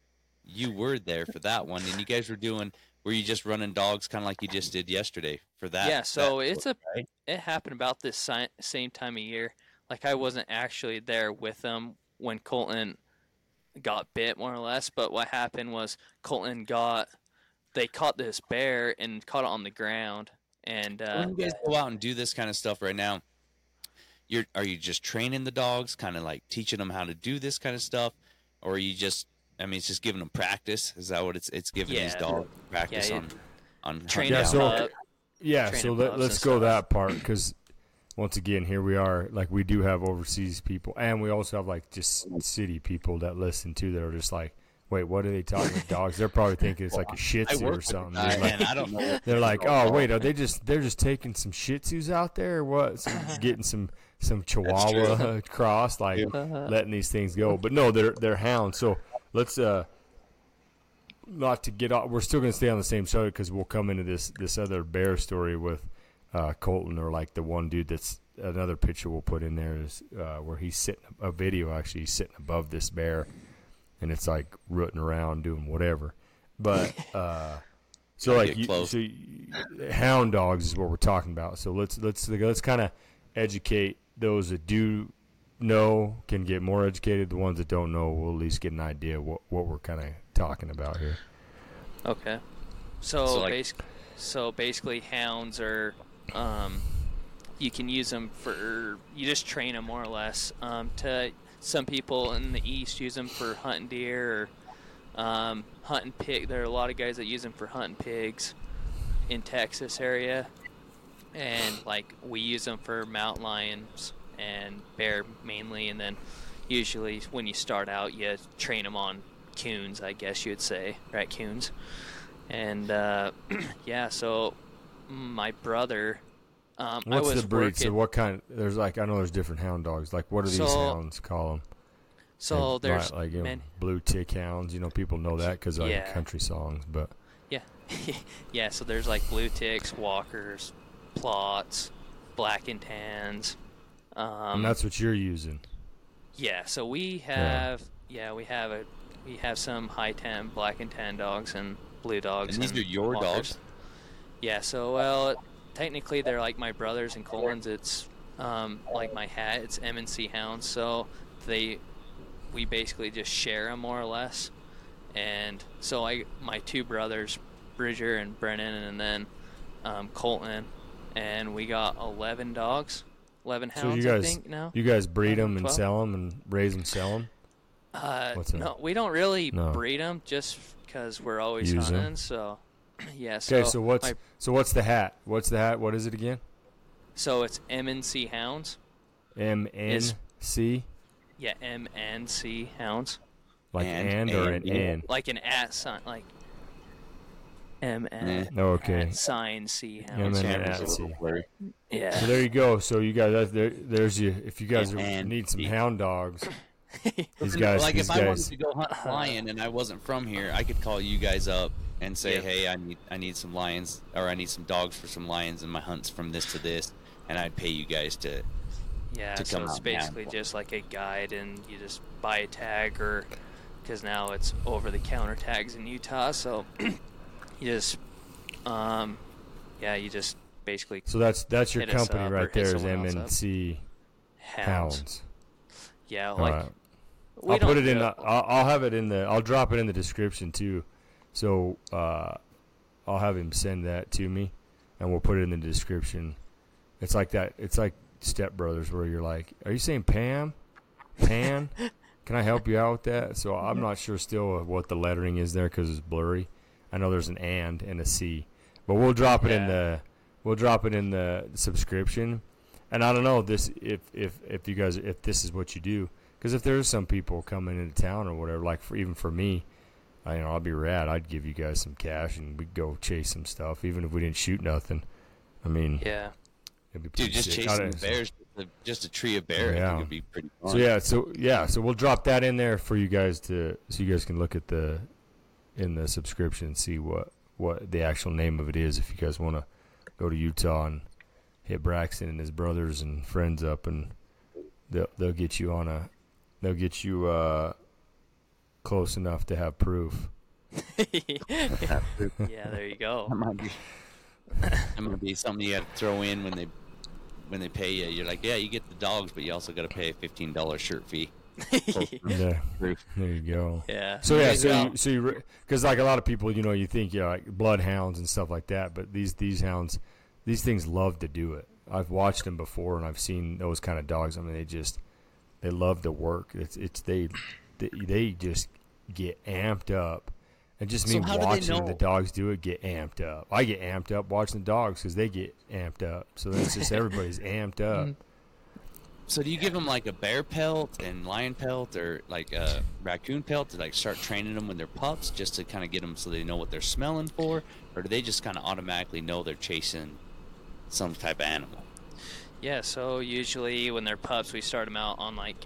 You were there for that one, and you guys were doing. were you just running dogs kind of like you just did yesterday for that? yeah, so that- it's a right? it happened about this si- same time of year. Like I wasn't actually there with them when Colton got bit, more or less. But what happened was Colton got they caught this bear and caught it on the ground, and uh, when you guys go out and do this kind of stuff right now, you're are you just training the dogs, kind of like teaching them how to do this kind of stuff, or are you just I mean, it's just giving them practice. Is that what it's it's giving these dogs practice Yeah, on on train Yeah, so- up. Yeah, Training so let, let's go stuff. that part because once again, here we are. Like we do have overseas people, and we also have like just city people that listen to That are just like, wait, what are they talking about dogs? They're probably thinking it's like a <laughs> Shih Tzu or something. <laughs> They're like, I don't oh, know. they're like, oh wait, are they just they're just taking some Shih Tzus out there or what? Some, getting some some Chihuahua <laughs> cross, like Uh-huh. letting these things go. But no, they're they're hounds. So let's uh not to get off. We're still going to stay on the same subject because we'll come into this this other bear story with uh, Colton or like the one dude that's another picture we'll put in there is uh, where he's sitting a video actually he's sitting above this bear and it's like rooting around doing whatever. But <laughs> uh, so like you, so you- hound dogs is what we're talking about. So let's let's let's kind of educate those that do know can get more educated. The ones that don't know will at least get an idea what what we're kind of talking about here. Okay. So, So, like- basic, so basically, hounds are, um, you can use them for you just train them more or less. Um, to some people in the east use them for hunting deer or um, hunting pig. There are a lot of guys that use them for hunting pigs in Texas area, and like we use them for mountain lions and bear mainly, and then usually when you start out, you train them on coons, I guess you'd say, right? Coons, and uh, <clears throat> yeah. So my brother, um, I What's was the breed? working. So what kind? There's like I know there's different hound dogs. Like what are these So- hounds call them? so there's like you know, man, blue tick hounds. You know people know that because of Yeah. country songs. But yeah, <laughs> yeah. So there's like blue ticks, walkers, Plotts, black and tans. Um, and that's what you're using. Yeah, so we have yeah, we have a we have some high tan, black and tan dogs and blue dogs. And these are your walkers. dogs? Yeah, so well, technically they're like my brothers and Colton's. It's um, like my hat. It's M and C hounds, so they we basically just share them more or less. And so I my two brothers, Bridger and Brennan, and then um, Colton, and we got eleven dogs, eleven So hounds. you I guys, think now. you guys breed them and 12? sell them and raise and sell them. Uh, What's that? no, we don't really No. breed them just because we're always Use 'em. hunting. So, <clears throat> yeah. So, Okay, so what's my- so what's the hat? What's the hat? What is it again? so it's M and C hounds. MNC. Yeah, M and C hounds. like And- and, or and, an yeah. N. Like an at sign, like M and Oh, okay. sign C M hounds. and Camera's a N. Yeah. So there you go. So you guys, that- there, there's you. If you guys are, And- need some hound dogs, <laughs> these guys, like these if I wanted to go hunt <laughs> lion and I wasn't from here, I could call you guys up and say, Yep. "Hey, I need I need some lions or I need some dogs for some lions in my hunts from this to this," and I'd pay you guys to. Yeah, to so come it's out and have basically one. just like a guide, and you just buy a tag, or because now it's over the counter tags in Utah, so <clears throat> you just, um, yeah, you just basically So that's that's your company right there is someone M else N up. C hounds. hounds. Yeah, like right. I'll put it in. The, I'll, I'll have it in the. I'll drop it in the description too. So uh, I'll have him send that to me, and we'll put it in the description. It's like that. It's like Step Brothers, where you're like, "Are you saying Pam? Pan? <laughs> Can I help you out with that?" So I'm not sure still what the lettering is there because it's blurry. I know there's an and and a C, but we'll drop it in the. We'll drop it in the subscription, and I don't know this if if if you guys if this is what you do. Because if there's some people coming into town or whatever, like for, even for me, I, you know, I'll be rad. I'd give you guys some cash and we'd go chase some stuff, even if we didn't shoot nothing. I mean, yeah, it'd Dude, just sick. Chasing don't- bears, just a tree of bear, I Yeah. would be pretty fun. So yeah, so yeah, so we'll drop that in there for you guys to, so you guys can look at the, in the subscription and see what what the actual name of it is. If you guys want to go to Utah and hit Braxton and his brothers and friends up, and they'll they'll get you on a, they'll get you uh, close enough to have proof <laughs> yeah, there you go. That might be. That might be something you got to throw in when they when they pay you. You're like, yeah, you get the dogs, but you also got to pay a fifteen dollar shirt fee. Yeah, <laughs> there you go. yeah. So yeah, so go. you, so you because like a lot of people, you know, you think yeah, like bloodhounds and stuff like that, but these these hounds, these things love to do it. I've watched them before, and I've seen those kind of dogs. I mean, they just they love to work. It's it's they they, they just get amped up, and just So me how do watching the dogs do it get amped up. I get amped up watching the dogs because they get amped up. So that's just <laughs> everybody's amped up. Mm-hmm. So do you give them like a bear pelt and lion pelt, or like a raccoon pelt to like start training them when they're pups, just to kind of get them so they know what they're smelling for, or do they just kind of automatically know they're chasing some type of animal? Yeah, so usually when they're pups, we start them out on like,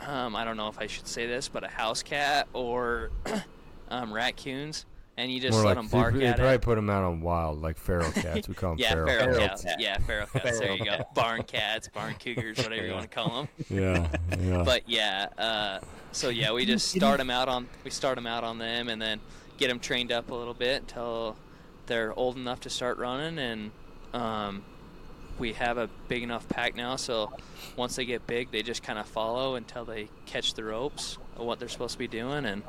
um, I don't know if I should say this, but a house cat or <clears throat> um, raccoons, and you just More let like them they, bark they at probably it. put them out on wild, like feral cats. We call <laughs> them Yeah, feral, feral, cats. cats. Yeah, feral <laughs> cats. There you go. Barn cats, barn cougars, whatever you want to call them. Yeah, yeah. <laughs> But yeah, uh, so yeah, we just start them out on we start them out on them, and then get them trained up a little bit until they're old enough to start running, and um, we have a big enough pack now. So once they get big, they just kind of follow until they catch the ropes of what they're supposed to be doing, and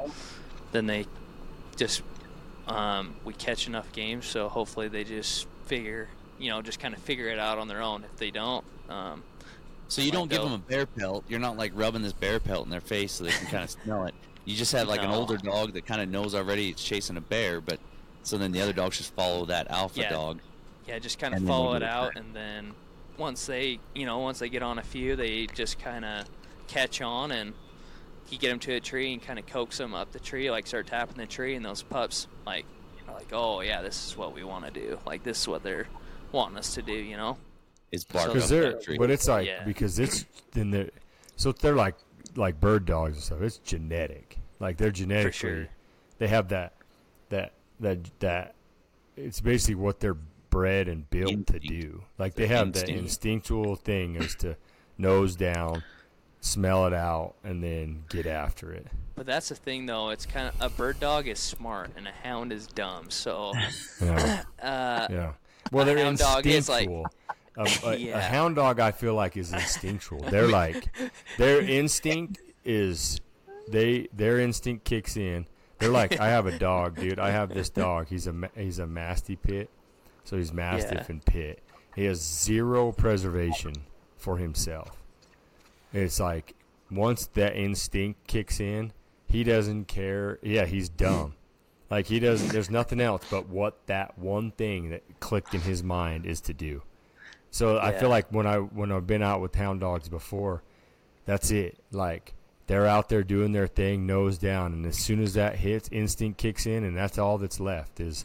then they just um, we catch enough games. So hopefully they just figure, you know, just kind of figure it out on their own. If they don't, um, So you don't give them a bear pelt. You're not like rubbing this bear pelt in their face so they can kind of smell it. You just have like an older dog that kind of knows already it's chasing a bear, but so then the other dogs just follow that alpha Yeah. dog. yeah, just kind of follow it out, and then once they, you know, once they get on a few, they just kind of catch on, and you get them to a tree and kind of coax them up the tree, like start tapping the tree, and those pups like are like, oh yeah, this is what we want to do, like this is what they're wanting us to do, you know? Is bark because up they're that tree. but it's like Yeah. because it's then they're so they're like like bird dogs and stuff it's genetic like they're genetically sure. they have that that that that it's basically what they're bred and built to do like they Their have that instinctual thing is to nose down smell it out and then get after it But that's the thing, though. It's kind of a bird dog is smart and a hound is dumb. So, yeah <laughs> uh, yeah well they're hound is like- instinctual a, a, a hound dog I feel like is instinctual. They're <laughs> like their instinct is they their instinct kicks in. They're like I have a dog, dude. I have this dog. He's a he's a masty pit, so he's mastiff Yeah. and pit. He has zero preservation for himself. It's like once that instinct kicks in, he doesn't care. Yeah, he's dumb. <clears throat> Like he doesn't. There's nothing else but what that one thing that clicked in his mind is to do. So I feel like when I when I've been out with hound dogs before, that's it. Like they're out there doing their thing, nose down, and as soon as that hits, instinct kicks in, and that's all that's left is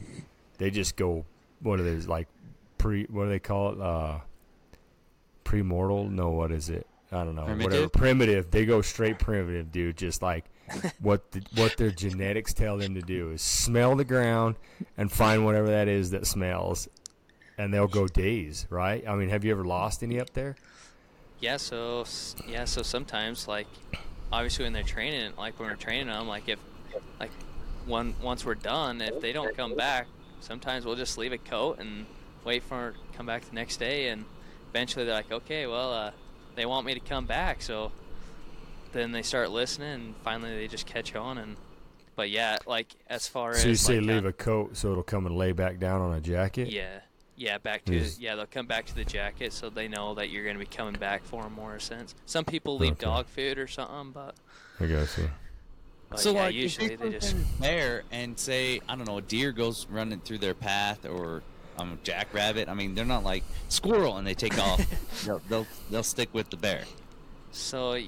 they just go. What are those like pre? What do they call it? Uh, premortal? No, what is it? I don't know. Whatever. Primitive? Primitive. They go straight primitive, dude. Just like <laughs> what the, what their genetics tell them to do is smell the ground and find whatever that is that smells, and they'll go days. Right? I mean, have you ever lost any up there? yeah. So, yeah. So sometimes, like, obviously when they're training, like when we're training them, like if, like, one once we're done, if they don't come back, sometimes we'll just leave a coat and wait for them to come back the next day, and eventually they're like, okay, well, uh, they want me to come back, so then they start listening, and finally they just catch on, and. But yeah, like as far as So you as say like, leave uh, a coat so it'll come and lay back down on a jacket. Yeah, yeah, back to Is- yeah. They'll come back to the jacket, so they know that you're going to be coming back for them more. Sense. Some people leave Okay. dog food or something, but, I guess you. but so yeah, like usually if they they just bear and say I don't know a deer goes running through their path or um, a jackrabbit. I mean they're not like squirrel and they take off. <laughs> they'll, they'll they'll stick with the bear. so.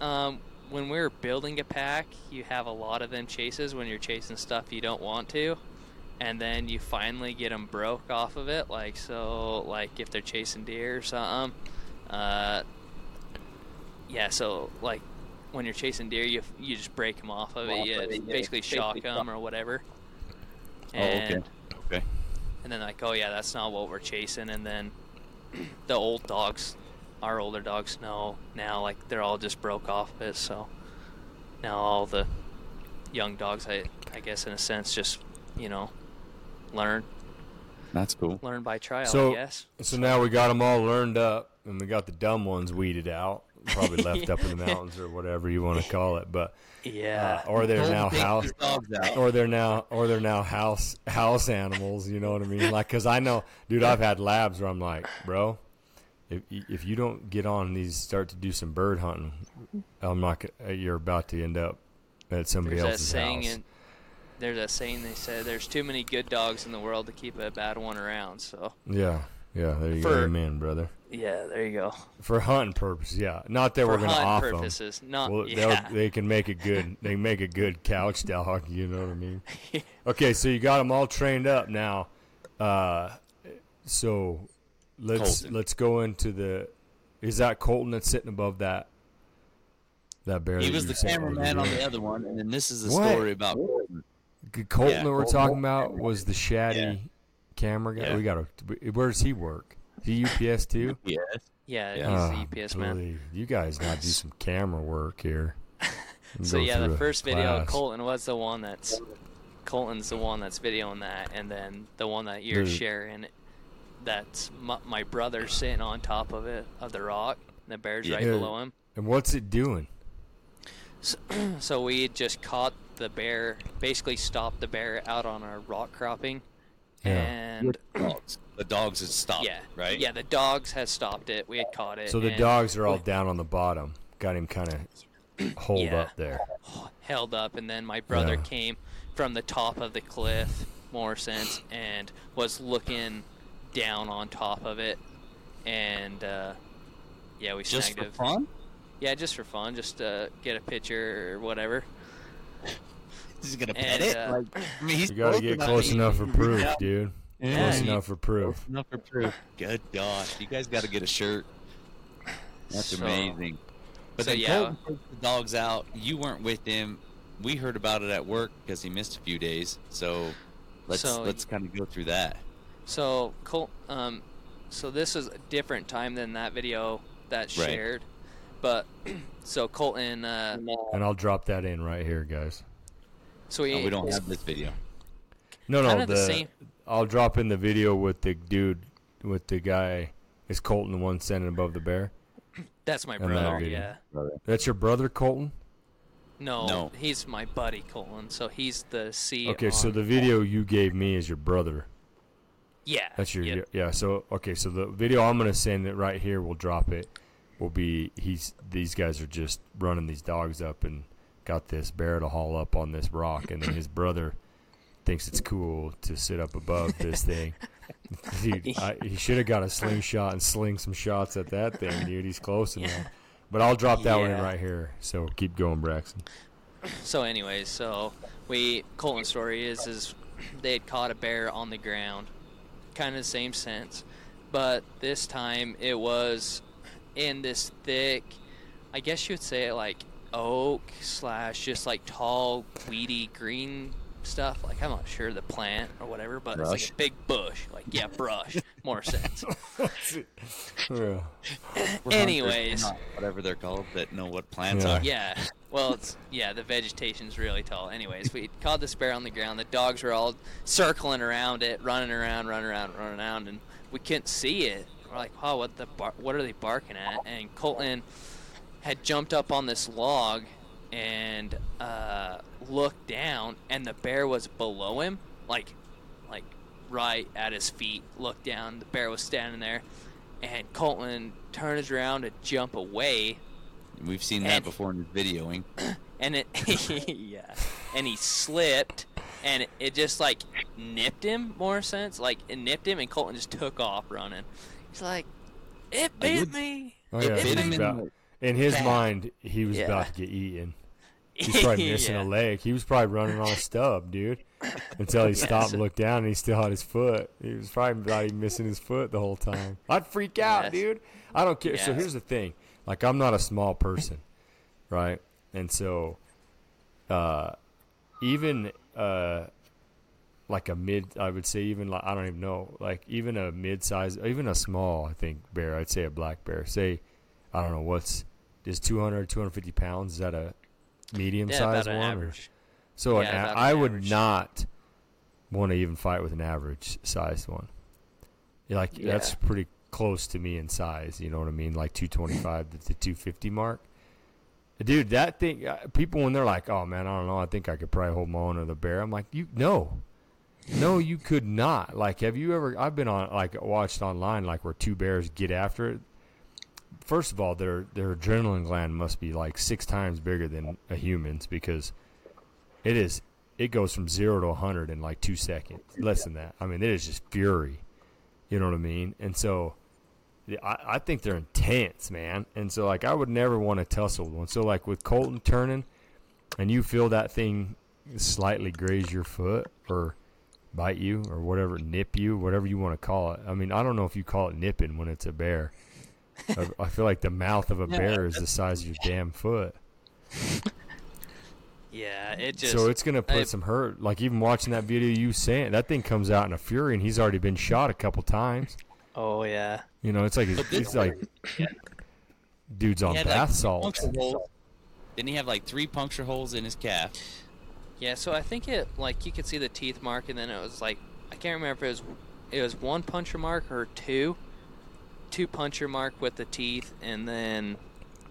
Um, when we're building a pack, you have a lot of them chases when you're chasing stuff you don't want to, and then you finally get them broke off of it. Like so, like if they're chasing deer or something. Uh, yeah, so like when you're chasing deer, you you just break them off of it. You basically shock them or whatever. Oh, okay. Okay. And then like, oh yeah, that's not what we're chasing. And then <clears throat> the old dogs, our older dogs know now, like they're all just broke off of it. So now all the young dogs. I I guess in a sense, just you know, learn That's cool. learn by trial. So- I guess. So now we got them all learned up, and we got the dumb ones weeded out, probably left up in the <laughs> mountains or whatever you want to call it. But Yeah. uh, or they're now house, these dogs out. or they're now, or they're now house house animals. You know what I mean? Like, cause I know, dude, I've had labs where I'm like, bro, if if you don't get on these, start to do some bird hunting, I'm not. You're about to end up at somebody there's else's saying house. in there's that saying they said there's too many good dogs in the world to keep a bad one around. So yeah, yeah. There you go, For- amen, brother. Yeah, there you go. For hunting purposes, yeah. Not that For we're gonna hunt off 'em. purposes, not Well, yeah. they'll can make a good <laughs> they can make a good couch dog. You know what I mean? <laughs> Okay, so you got them all trained up now. Uh, so let's Colton. let's go into the. Is that Colton that's sitting above that? That bear. He that was the were saying cameraman on the other one, and then this is the What? story about Colton. Colton Yeah, that we're Colton. talking about was the shaddy Yeah. camera guy. Yeah. We got to. Where does he work? Is he UPS too? Yes. yeah, he's Ah, the UPS man. believe- You guys got to do some camera work here. <laughs> So yeah, the through a first video class. Colton was the one that's Colton's the one that's videoing that, and then the one that you're The- sharing, that's my, my brother sitting on top of it of the rock. The bear's right below him. And what's it doing? <clears throat> So we just caught the bear, basically stopped the bear out on our rock cropping, Yeah. and Dogs. The dogs had stopped. yeah, Right. yeah, the dogs had stopped it. We had caught it. So the dogs are all down on the bottom. Got him kind of <clears throat> holed Yeah. up there. <clears throat> held up, and then my brother Yeah. came from the top of the cliff, more sense, and was looking down on top of it, and uh, yeah, we Just snagged for it. fun. Yeah, just for fun, just to get a picture or whatever. He's gonna And, pet it. uh, Like, I mean, <laughs> he's You got to get close enough for proof, <laughs> dude. Yeah, Close you- enough for proof. Close enough for proof. Good gosh, you guys got to get a shirt. That's So- amazing. But so yeah. Colton the dogs out. You weren't with him. We heard about it at work because he missed a few days. So let's So- let's kind of go through that. So Col- um, so this is a different time than that video that shared. Right. shared, but <clears throat> so Colton, uh, And I'll drop that in right here, guys. so we, Oh, we don't have this video. No, no, Kinda the, the same- I'll drop in the video with the dude, with the guy. Is Colton the one standing above the bear? that's my And that brother. Yeah. That's your brother, Colton. No, No. he's my buddy Colton. So he's the C. Okay, so the video you gave me is your brother. yeah, That's your yeah, yeah. So okay, so the video I'm gonna send it right here. We'll drop it. Will be he's these guys are just running these dogs up and got this bear to haul up on this rock, and then his brother thinks it's cool to sit up above this thing. <laughs> Dude, I, he should have got a slingshot and sling some shots at that thing, <laughs> dude. He's close enough. But I'll drop that one in right here. So keep going, Braxton. So, anyways, so we Colton's story is is they had caught a bear on the ground, kind of the same sense, but this time it was in this thick, I guess you would say it like oak slash just like tall weedy green stuff. Like I'm not sure the plant or whatever, but it's like a big bush. Like yeah, brush, more sense. <laughs> Yeah. <laughs> Anyways. whatever they're called that know what plants Yeah. are. Yeah. Well, it's yeah, the vegetation's really tall. Anyways, we caught this bear on the ground. The dogs were all circling around it, running around, running around, running around, and we couldn't see it. We're like, "Wow, what the bar- what are they barking at?" And Colton had jumped up on this log and uh, looked down, and the bear was below him, like like right at his feet. Looked down, the bear was standing there, and Colton turns around to jump away We've seen that before in his videoing. <clears throat> and it <laughs> yeah and he slipped and it, it just like nipped him more sense like it nipped him and colton just took off running he's like it bit me Oh It bit him in about- in his back. mind, he was Yeah. about to get eaten. He's probably <laughs> missing Yeah. a leg. He was probably running on a stub, dude. Until he <laughs> stopped and looked down and he still had his foot. He was probably thought he missing his foot the whole time. I'd freak out, Yes. dude. I don't care. So here's the thing. Like I'm not a small person, right? And so uh even uh like a mid I would say even like I don't even know, like even a mid size even a small, I think bear, I'd say a black bear. Say I don't know what's is 200 250 pounds is that a medium yeah size about an one or average So Yeah, a- about I an would average. not want to even fight with an average sized one. Like Yeah. that's pretty close to me in size. You know what I mean? Like 225 to the 250 mark. Dude, that thing. uh, People when they're like, "Oh man, I don't know. I think I could probably hold my own with a bear." I'm like, "You no, no, you could not." Like, have you ever? I've been on like watched online like where two bears get after it. First of all, their their adrenaline gland must be like six times bigger than a human's because it is it goes from zero to 100 in like two seconds less than that. I mean it is just fury. You know what i mean? And so I, I think they're intense man. And so like i would never want to tussle with one. So like with colton turning and you feel that thing slightly graze your foot or bite you or whatever nip you whatever you want to call it. I mean i don't know if you call it nipping when it's a bear I, I feel like the mouth of a bear is the size of your damn foot Yeah, it just. so it's gonna put I- some hurt. Like even watching that video, you saying that thing comes out in a fury, and he's already been shot a couple times. oh yeah. You know, it's like But this- it's like dudes on He had, bath like, salts. puncture. Didn't he have like three puncture holes in his calf? Yeah, so I think it like you could see the teeth mark, and then it was like I can't remember if it was it was one puncture mark or two, two puncher mark with the teeth, and then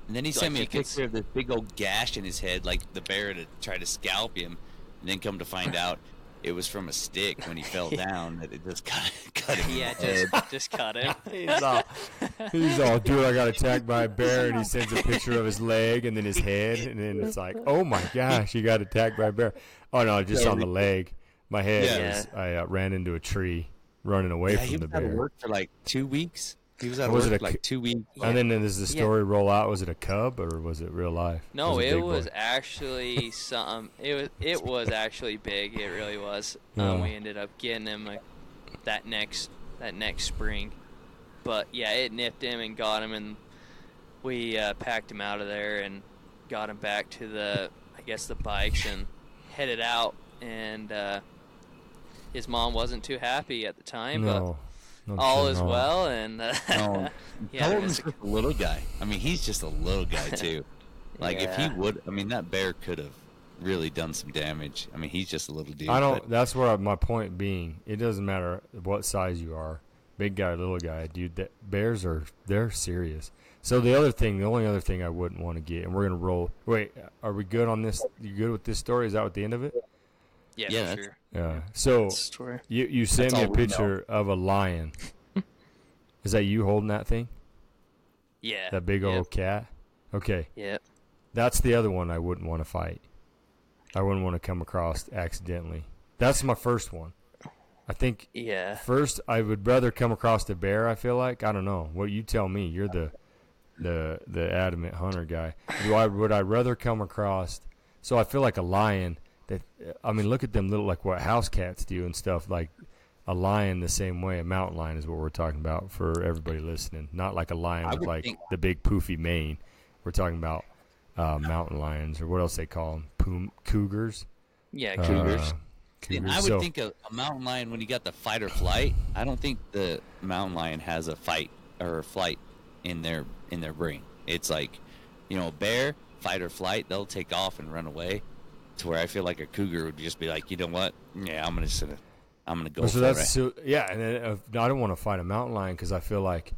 And then he So sent I me a think it's- picture of this big old gash in his head, like the bear to try to scalp him. And then come to find out, it was from a stick when he fell <laughs> down that it just cut, <laughs> cut him. in yeah, the head. just <laughs> just cut him. He's all, he's all, dude, I got attacked by a bear, and he sends a picture of his leg and then his head, and then it's like, oh my gosh, he got attacked by a bear. Oh no, just on the leg. My head Yeah. was, I uh, ran into a tree, running away Yeah, he from the was out of bear. work for like two weeks. He was out of Was work it a like c- two weeks. And then does the Yeah. story roll out? Was it a cub or was it real life? No, a it big was boy? actually <laughs> some. It was it was actually big. It really was. Yeah. Um, we ended up getting him like, that next that next spring, but yeah, it nipped him and got him, and we uh, packed him out of there and got him back to the I guess the bikes and headed out. And uh, his mom wasn't too happy at the time, No, no all shit, is no. well. And uh, <laughs> No, <laughs> yeah, there Colton's a- just a little guy. I mean, he's just a little guy <laughs> too. Like if he would, I mean, that bear could have really done some damage. I mean, he's just a little dude. I don't. but- That's where my point being. It doesn't matter what size you are, big guy, little guy, dude. That bears are they're serious. So the other thing, the only other thing I wouldn't want to get, and we're gonna roll. Wait, are we good on this? You good with this story? Is that at the end of it? Yeah, Yeah, for sure. Yeah. So Story. you you sent me a all know. picture of a lion. <laughs> Is that you holding that thing? Yeah. That big Yep. old cat? Okay. Yep. That's the other one I wouldn't want to fight. I wouldn't want to come across accidentally. That's my first one. I think Yeah. first I would rather come across the bear. I feel like I don't know. What you tell me? You're the the the adamant hunter guy. Do I would I rather come across? So I feel like a lion. That I mean, look at them little like what house cats do and stuff. Like a lion the same way. A mountain lion is what we're talking about for everybody listening. Not like a lion with like think- the big poofy mane. We're talking about uh, mountain lions or what else they call them? Poom, cougars. Yeah. Uh, Cougars. And cougars. I would So- think a, a mountain lion when you got the fight or flight. I don't think the mountain lion has a fight or a flight in their in their brain. It's like, you know, a bear fight or flight. They'll take off and run away. To where I feel like a cougar would just be like, you know what? Yeah, I'm gonna gonna, I'm gonna go so for that's it. so, yeah, and then, uh, I don't want to fight a mountain lion because I feel like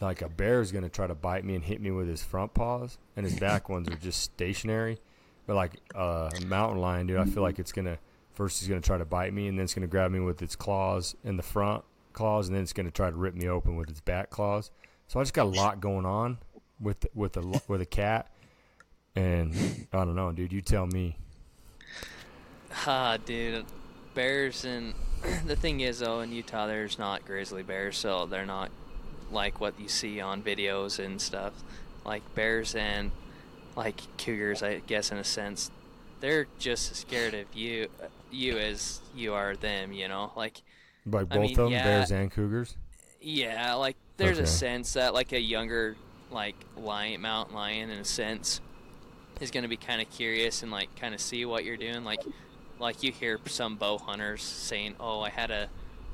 like a bear is going to try to bite me and hit me with his front paws, and his back ones are just stationary. But like uh, a mountain lion, dude, I feel like it's gonna first it's gonna try to bite me, and then it's gonna grab me with its claws in the front claws, and then it's gonna try to rip me open with its back claws. So I just got a lot going on with with a with a cat, and I don't know, dude. You tell me. Ah, dude, bears and <clears throat> the thing is though in Utah there's not grizzly bears, so they're not like what you see on videos and stuff. Like bears and like cougars, I guess in a sense, they're just as scared of you, you as you are them. You know, like Like I both mean, of them, yeah. bears and cougars. yeah, like there's Okay. a sense that like a younger like lion, mountain lion, in a sense, is gonna be kind of curious and like kind of see what you're doing. Like, like you hear some bow hunters saying, "Oh, I had a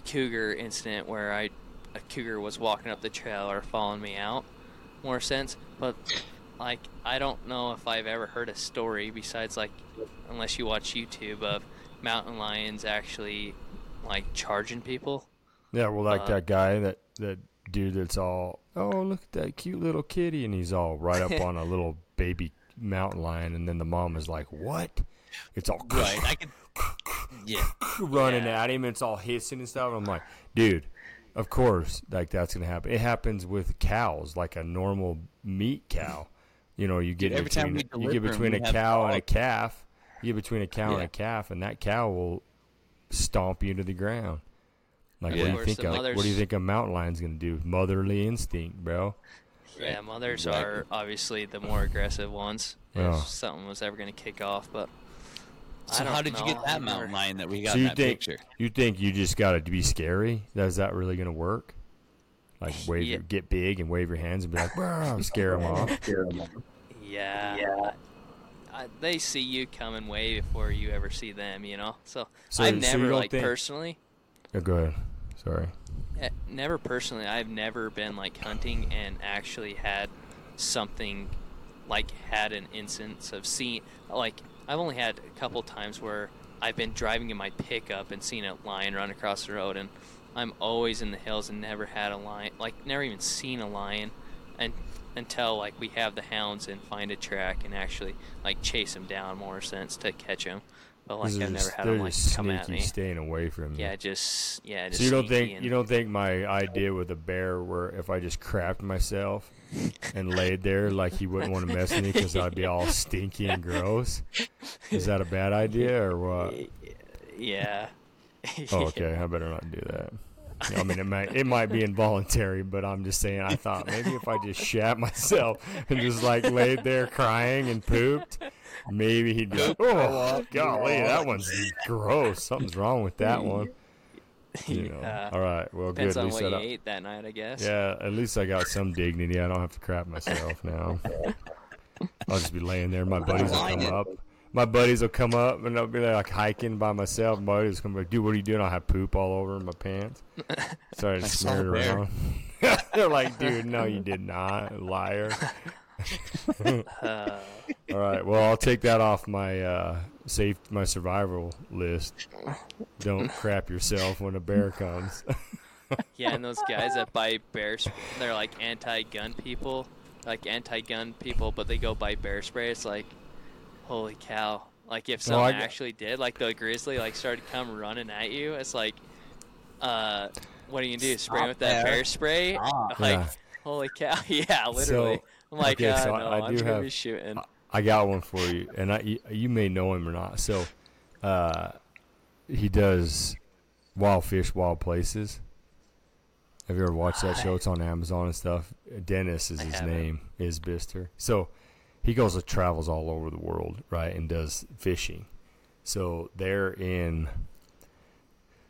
cougar incident where I a cougar was walking up the trail or following me out." More sense, but like I don't know if I've ever heard a story besides like unless you watch YouTube of mountain lions actually like charging people. Yeah, well, like Uh, that guy, that that dude that's all, oh, look at that cute little kitty, and he's all right up <laughs> on a little baby mountain lion, and then the mom is like, what? It's all Right. I can. <laughs> Yeah. running Yeah. at him, and it's all hissing and stuff. I'm like, dude, of course, like that's gonna happen. It happens with cows, like a normal meat cow. You know, you get Dude, every time between we you get between we a cow and a calf. You get between a cow and a calf, and that cow will stomp you to the ground. Like, Yeah. what do you think? the A, what do you think a mountain lion's gonna do? Motherly instinct, bro. Yeah, mothers are obviously the more aggressive ones. Yeah. If something was ever going to kick off, but So how did you get that mountain lion that we got so in you that think picture? you think you just gotta be scary? Is that really gonna work? Like wave, Yeah. your, get big and wave your hands and be like, "Wow," scare them <laughs> off. Yeah. Yeah. I, they see you coming way before you ever see them, you know. So, So- I've so you never don't like think- personally, Oh, go ahead. Sorry. eh, never personally. I've never been like hunting and actually had something like had an instance of seeing like I've only had a couple times where I've been driving in my pickup and seen a lion run across the road and I'm always in the hills and never had a lion like never even seen a lion and until like we have the hounds and find a track and actually like chase them down more sense to catch them but like I've never had them like come at me staying away from yeah just yeah just So you don't think and- you don't think my idea with a bear, where if I just crapped myself and laid there, like he wouldn't want to mess with me because I'd be all stinky and gross. Is that a bad idea or what? <laughs> yeah Oh, okay. I better not do that. I mean, it might it might be involuntary, but I'm just saying. I thought maybe if I just shat myself and just like laid there crying and pooped, maybe he'd be like, "Oh, golly, that one's gross. Something's wrong with that <laughs> one." <laughs> You know. Yeah. All right. Well, Depends good. At on least what I you ate that night, I guess. yeah, at least I got some dignity. I don't have to crap myself now. <laughs> I'll just be laying there. My buddies will come up. My buddies will come up and I'll be like hiking by myself. My buddies will come like, dude, what are you doing? I'll have poop all over my pants. Sorry to I smear it around. They're like, dude, no, you did not, liar. Uh, <laughs> All right, well, I'll take that off my uh, safe, my survival list. Don't <laughs> crap yourself when a bear comes. <laughs> yeah, and those guys that buy bear spray, they're like anti-gun people, like anti-gun people, but they go buy bear spray. It's like, holy cow! Like if Well, I someone actually did, like the grizzly, like started to come running at you, it's like, uh, what are you gonna do? Spray Stop with that there. bear spray? Stop. Like, Yeah. holy cow! Yeah, literally. So, I'm like, okay, uh, so no, I- I I'm do have- be shooting. I got one for you, and I you, you may know him or not. So, uh, he does wild fish, wild places. Have you ever watched that show? It's on Amazon and stuff. Dennis is I his haven't. name, is Bister. So, he goes and travels all over the world, right, and does fishing. So they're in.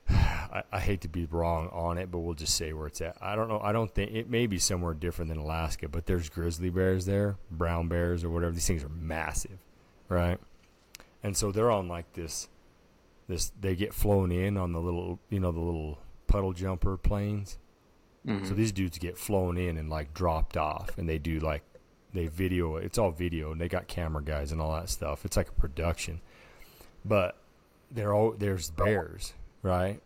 I, I hate to be wrong on it, but we'll just say where it's at. I don't know. I don't think it may be somewhere different than Alaska, but there's grizzly bears there, brown bears or whatever. These things are massive, right? And so they're on like this. This they get flown in on the little, you know, the little puddle jumper planes. So mm-hmm. these dudes get flown in and like dropped off, and they do like they video. It's all video, and they got camera guys and all that stuff. It's like a production, but they're all there's bears, right?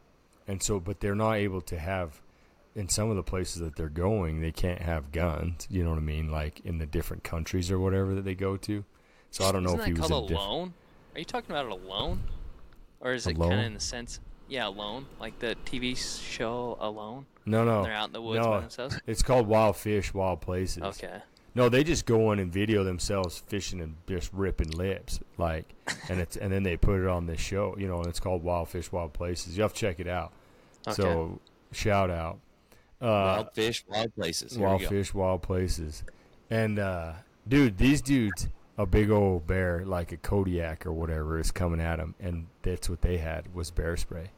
And so, but they're not able to have in some of the places that they're going. They can't have guns. You know what I mean? Like in the different countries or whatever that they go to. So I don't know Isn't if he was called in diff- alone? Are you talking about it alone, or is it kind of in the sense? Yeah, alone, like the TV show Alone. No, no, They're out in the woods no. by themselves. It's called Wild Fish, Wild Places. Okay. No, they just go in and video themselves fishing and just ripping lips, like, and it's and then they put it on this show, you know, and it's called Wild Fish, Wild Places. You have to check it out. Okay. So, shout out, uh, wild fish, wild places. Here Wild. Fish, Wild Places, and uh, dude, these dudes, a big old bear like a Kodiak or whatever is coming at them, and that's what they had was bear spray,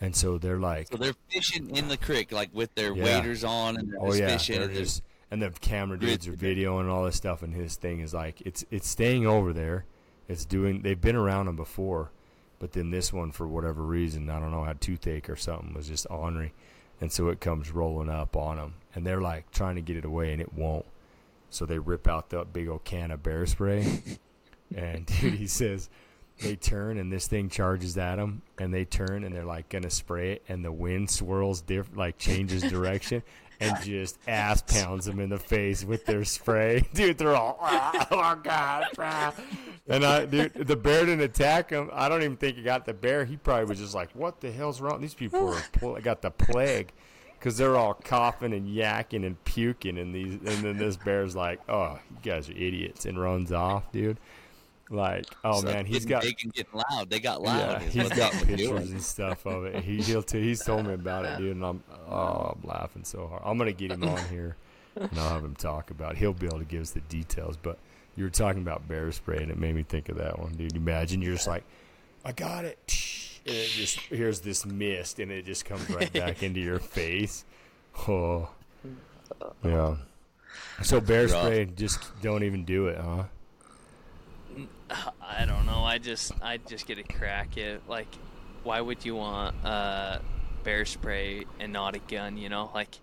and so they're like, So they're fishing in the creek, like with their Yeah. waders on, and they're Oh yeah, fishing. they're and they're- just and the camera dudes are videoing and all this stuff, and his thing is like it's it's staying over there. It's doing. They've been around them before, but then this one for whatever reason, I don't know, had toothache or something, was just ornery, and so it comes rolling up on them, and they're like trying to get it away, and it won't. So they rip out the big old can of bear spray, <laughs> and dude, he says they turn and this thing charges at them, and they turn and they're like gonna spray it, and the wind swirls different, like changes <laughs> direction. And <laughs> just ass pounds them in the face with their spray, <laughs> dude. They're all, oh god, ah." and I, dude, the bear didn't attack him. I don't even think he got the bear. He probably was just like, "What the hell's wrong? These people are <laughs> got the plague." because they're all coughing and yakking and puking, and these, and then this bear's like, "Oh, you guys are idiots," and runs off, dude. Like, oh So man, he's getting got they and getting loud. They got loud. is he's what got <laughs> pictures and stuff of it. He he'll t- he's told me about it, dude, and I'm oh, I'm laughing so hard. I'm gonna get him on <laughs> here, and I'll have him talk about. it. He'll be able to give us the details. But you were talking about bear spray, and it made me think of that one, dude. Imagine you're just like, I got it, and it just here's this mist, and it just comes right back into your <laughs> face. Oh, yeah. So bear spray, just don't even do it, huh? I don't know. I just I just get a crack it. Like, why would you want uh, bear spray and not a gun? You know, like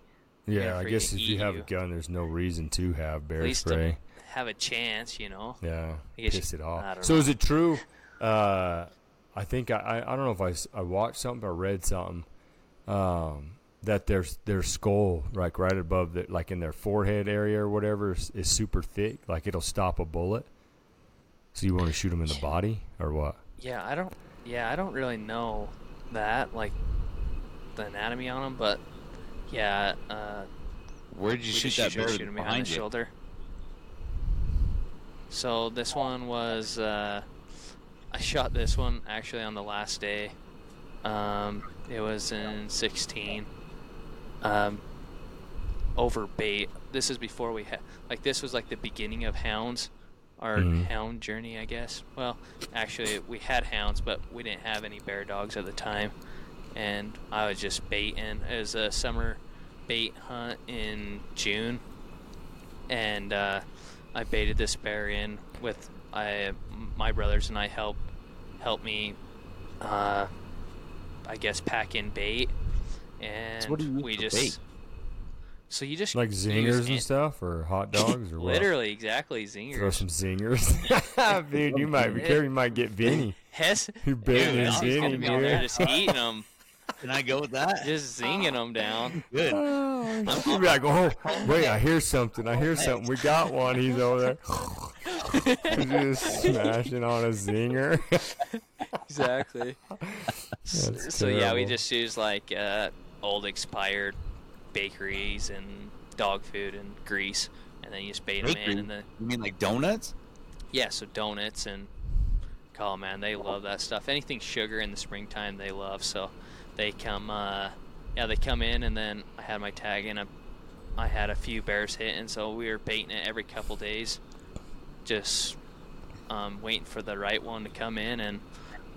Yeah, I guess if you eat have you. a gun, there's no reason to have bear at least spray. have a chance. You know. Yeah, I guess piss you- it off. So know. is it true? Uh, I think I, I I don't know if I, I watched something or read something um, that their their skull like right above the like in their forehead area or whatever is, is super thick, like it'll stop a bullet. So you want to shoot him in the body or what? Yeah, I don't. Yeah, I don't really know that like the anatomy on him, but yeah. Uh, Where did you shoot just that bird? usually shoot 'em behind behind the you? shoulder. So this one was uh, I shot this one actually on the last day. Um, it was in 16. Um, over bait. This is before we had like this was like the beginning of hounds, our Mhm. hound journey, I guess. Well, actually we had hounds, but we didn't have any bear dogs at the time, and I was just baiting. It was a summer bait hunt in June, and uh, I baited this bear in with I my brothers and I helped help me, uh, I guess pack in bait, and what do you we just bait? So you just Like zingers and stuff or hot <laughs> dogs or what? Literally, exactly zingers. Throw some zingers, <laughs> dude. You might be careful. You might get Vinny. <laughs> Hess, You baiting dude, his he's gonna Vinny, be on there dude. just eating them, Can I go with that? just zinging them down. Good. You'd be like, oh, wait, I hear something. I hear something. We got one. He's over there. Just smashing on a zinger. Exactly. That's so yeah, we just use like uh, old expired bakeries and dog food and grease, and then you just bait them in, and then You mean like donuts? yeah, so donuts and oh man, they love that stuff. Anything sugar in the springtime, they love. So they come, uh, yeah, they come in, and then I had my tag in. A, I had a few bears hit, and so we were baiting it every couple days, just um, waiting for the right one to come in, and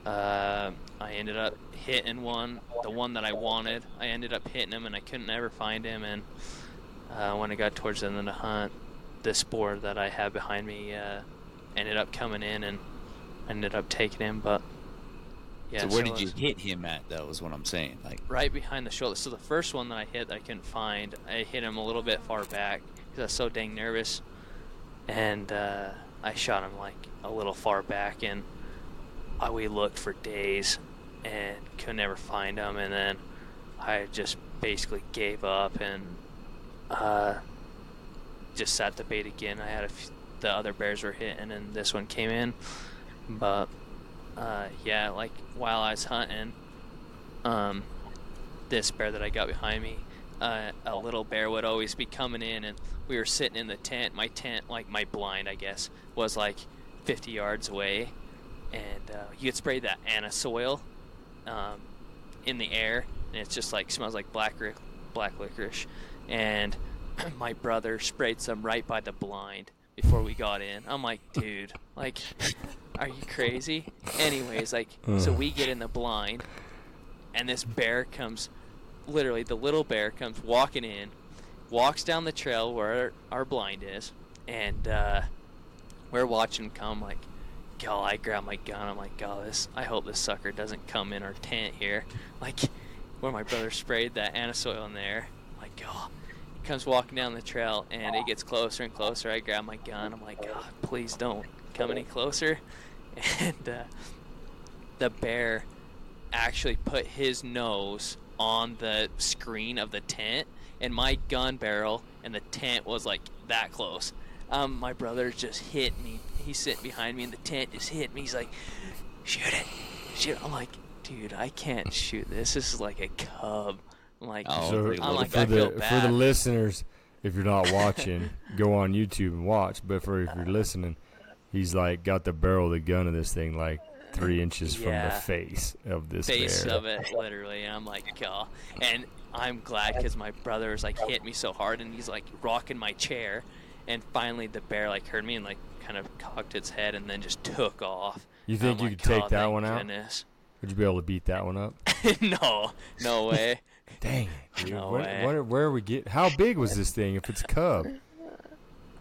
uh, I ended up hitting one, the one that I wanted. I ended up hitting him, and I couldn't ever find him. And uh, when I got towards the end of the hunt, this boar that I had behind me uh, ended up coming in, and ended up taking him. But yeah, so where it did you was hit him at? That was what I'm saying. Like Right behind the shoulder. So the first one that I hit, that I couldn't find. I hit him a little bit far back because I was so dang nervous, and uh, I shot him like a little far back, and uh, we looked for days and could never find them. and then I just basically gave up and uh, just sat the bait again. I had a f- the other bears were hitting, and this one came in, but uh, yeah, like while I was hunting, um, this bear that I got behind me, uh, a little bear would always be coming in, and we were sitting in the tent. My tent, like my blind, I guess, was like 50 yards away, and uh, you get sprayed that anise oil um, in the air, and it's just like smells like black black licorice. And <clears throat> my brother sprayed some right by the blind before we got in. I'm like, dude, like, are you crazy? Anyways, like, so we get in the blind, and this bear comes, literally, the little bear comes walking in, walks down the trail where our blind is, and uh, we're watching come. Like, God, I grab my gun. I'm like, God, this. I hope this sucker doesn't come in our tent here. <laughs> Like, where my brother sprayed that anise oil in there. I'm like, God, He comes walking down the trail, and it gets closer and closer. I grab my gun. I'm like, God, please don't come any closer. <laughs> And uh, the bear actually put his nose on the screen of the tent, and my gun barrel and the tent was like that close. Um, my brother just hit me. He's sitting behind me in the tent, just hit me. He's like, shoot it, shoot. I'm like, dude, I can't shoot this. This is like a cub. I'm like, Oh, So I'm like, for I the feel for the listeners, if you're not <laughs> watching, go on YouTube and watch. But for if you're listening, he's like got the barrel of the gun of this thing like three inches from the face of this face bear. of it, literally. And I'm like, oh. And I'm glad because my brother's like hit me so hard, and he's like rocking my chair. And finally, the bear like heard me and like kind of cocked its head and then just took off. You think you like, could take "Oh, that one out? goodness." Would you be able to beat that one up? <laughs> no, no <laughs> way. Dang it, dude. No What- way. what- where are we get? How big was this thing? If it's a cub,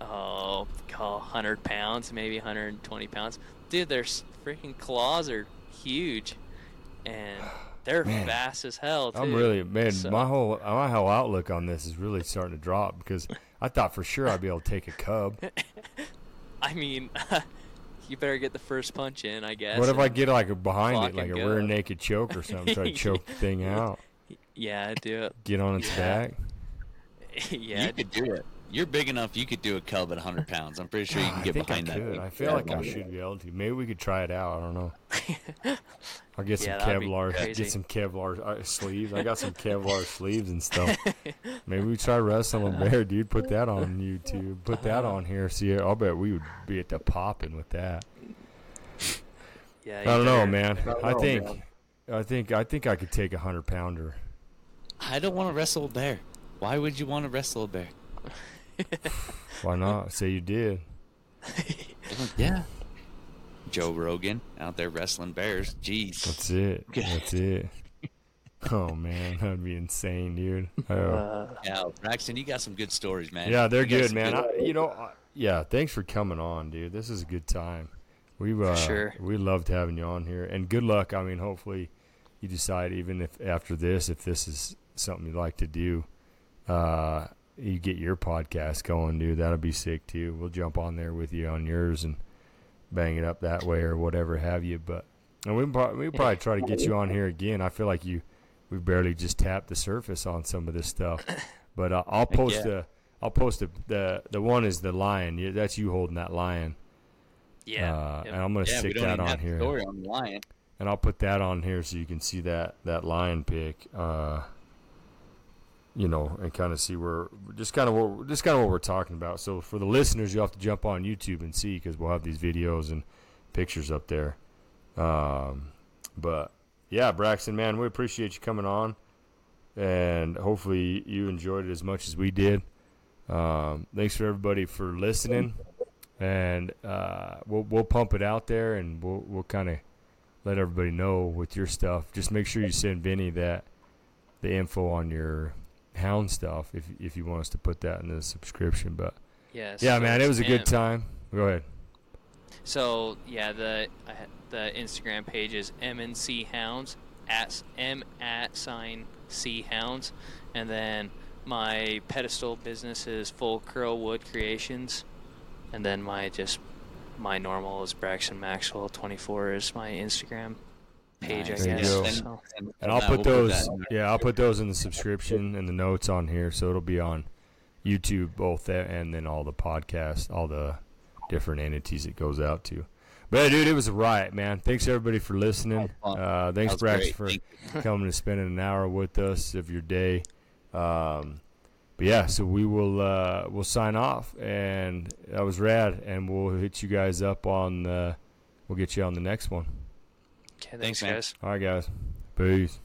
Oh, call 100 pounds, maybe 120 pounds. Dude, their freaking claws are huge, and <sighs> they're Man. fast as hell. Too. I'm really man. So- My whole my whole outlook on this is really starting to drop because <laughs> I thought for sure I'd be able to take a cub. <laughs> I mean, <laughs> you better get the first punch in, I guess. What if I get like a behind it, like a go. rear naked choke or something, try to <laughs> choke the thing out, Yeah, do it. get on its Yeah. back? yeah, you could do it. You're big enough. You could do a cub at 100 pounds. I'm pretty sure you can I get think behind I that. could. thing. I feel Yeah, like I should be able to. Maybe we could try it out. I don't know. <laughs> I'll get some Yeah, that'd Kevlar. Get some Kevlar uh, sleeves. I got some <laughs> Kevlar sleeves and stuff. <laughs> Maybe we try wrestling a bear, dude. Put that on YouTube. Put that on here. See, I'll bet we would be at the popping with that. yeah. I don't know, better- man. don't I know, think, man. I think, I think I could take a hundred pounder. I don't want to wrestle a bear. Why would you want to wrestle a bear? <laughs> Why not? Say you did. <laughs> Yeah. Joe Rogan out there wrestling bears. Jeez. That's it. <laughs> That's it. Oh man, that'd be insane, dude. Oh. Uh, Yeah, Braxton, you got some good stories, man. Yeah, they're You got good, man. I, you know, I, yeah. Thanks for coming on, dude. This is a good time. We uh, Sure. we loved having you on here, and good luck. I mean, hopefully, you decide even if after this, if this is something you'd like to do, uh, you get your podcast going, dude. That'll be sick too. We'll jump on there with you on yours and bang it up that way or whatever have you. But and we pro- we probably try to get you on here again. I feel like you we barely just tapped the surface on some of this stuff. <coughs> But uh, I'll post yeah. the I'll post the, the the one is the lion. That's you holding that lion. yeah. Uh, and I'm gonna Yeah, stick that on here, story on the lion. and I'll put that on here so you can see that that lion pick. Uh, you know, and kind of see where just kind of what just kind of what we're talking about. So for the listeners, you will have to jump on YouTube and see because we'll have these videos and pictures up there. Um, but yeah, Braxton, man, we appreciate you coming on, and hopefully you enjoyed it as much as we did. Um, thanks for everybody for listening, and uh, we'll we'll pump it out there, and we'll we'll kind of let everybody know with your stuff. Just make sure you send Vinny that the info on your hound stuff if if you want us to put that in the subscription. But Yes. yeah, man, it was a good and- time. Go ahead. So yeah, the the Instagram page is MNC Hounds at M at sign C Hounds, and then my pedestal business is Full Curl Wood Creations, and then my just my normal is Braxton Maxwell twenty four is my Instagram page, Nice. I There you guess. go. So, And I'll put we'll those. that. yeah, I'll put those in the subscription and the notes on here, so it'll be on YouTube both, there and then all the podcasts, all the different entities it goes out to. But dude, it was a riot, man. Thanks everybody for listening. Uh, thanks, That Brax, great. for Thank <laughs> coming and spending an hour with us of your day. Um, but yeah, so we will uh, we'll sign off, and that was rad, and we'll hit you guys up on. Uh, we'll get you on the next one. Okay, Thanks, thanks, guys. All right, guys. Peace.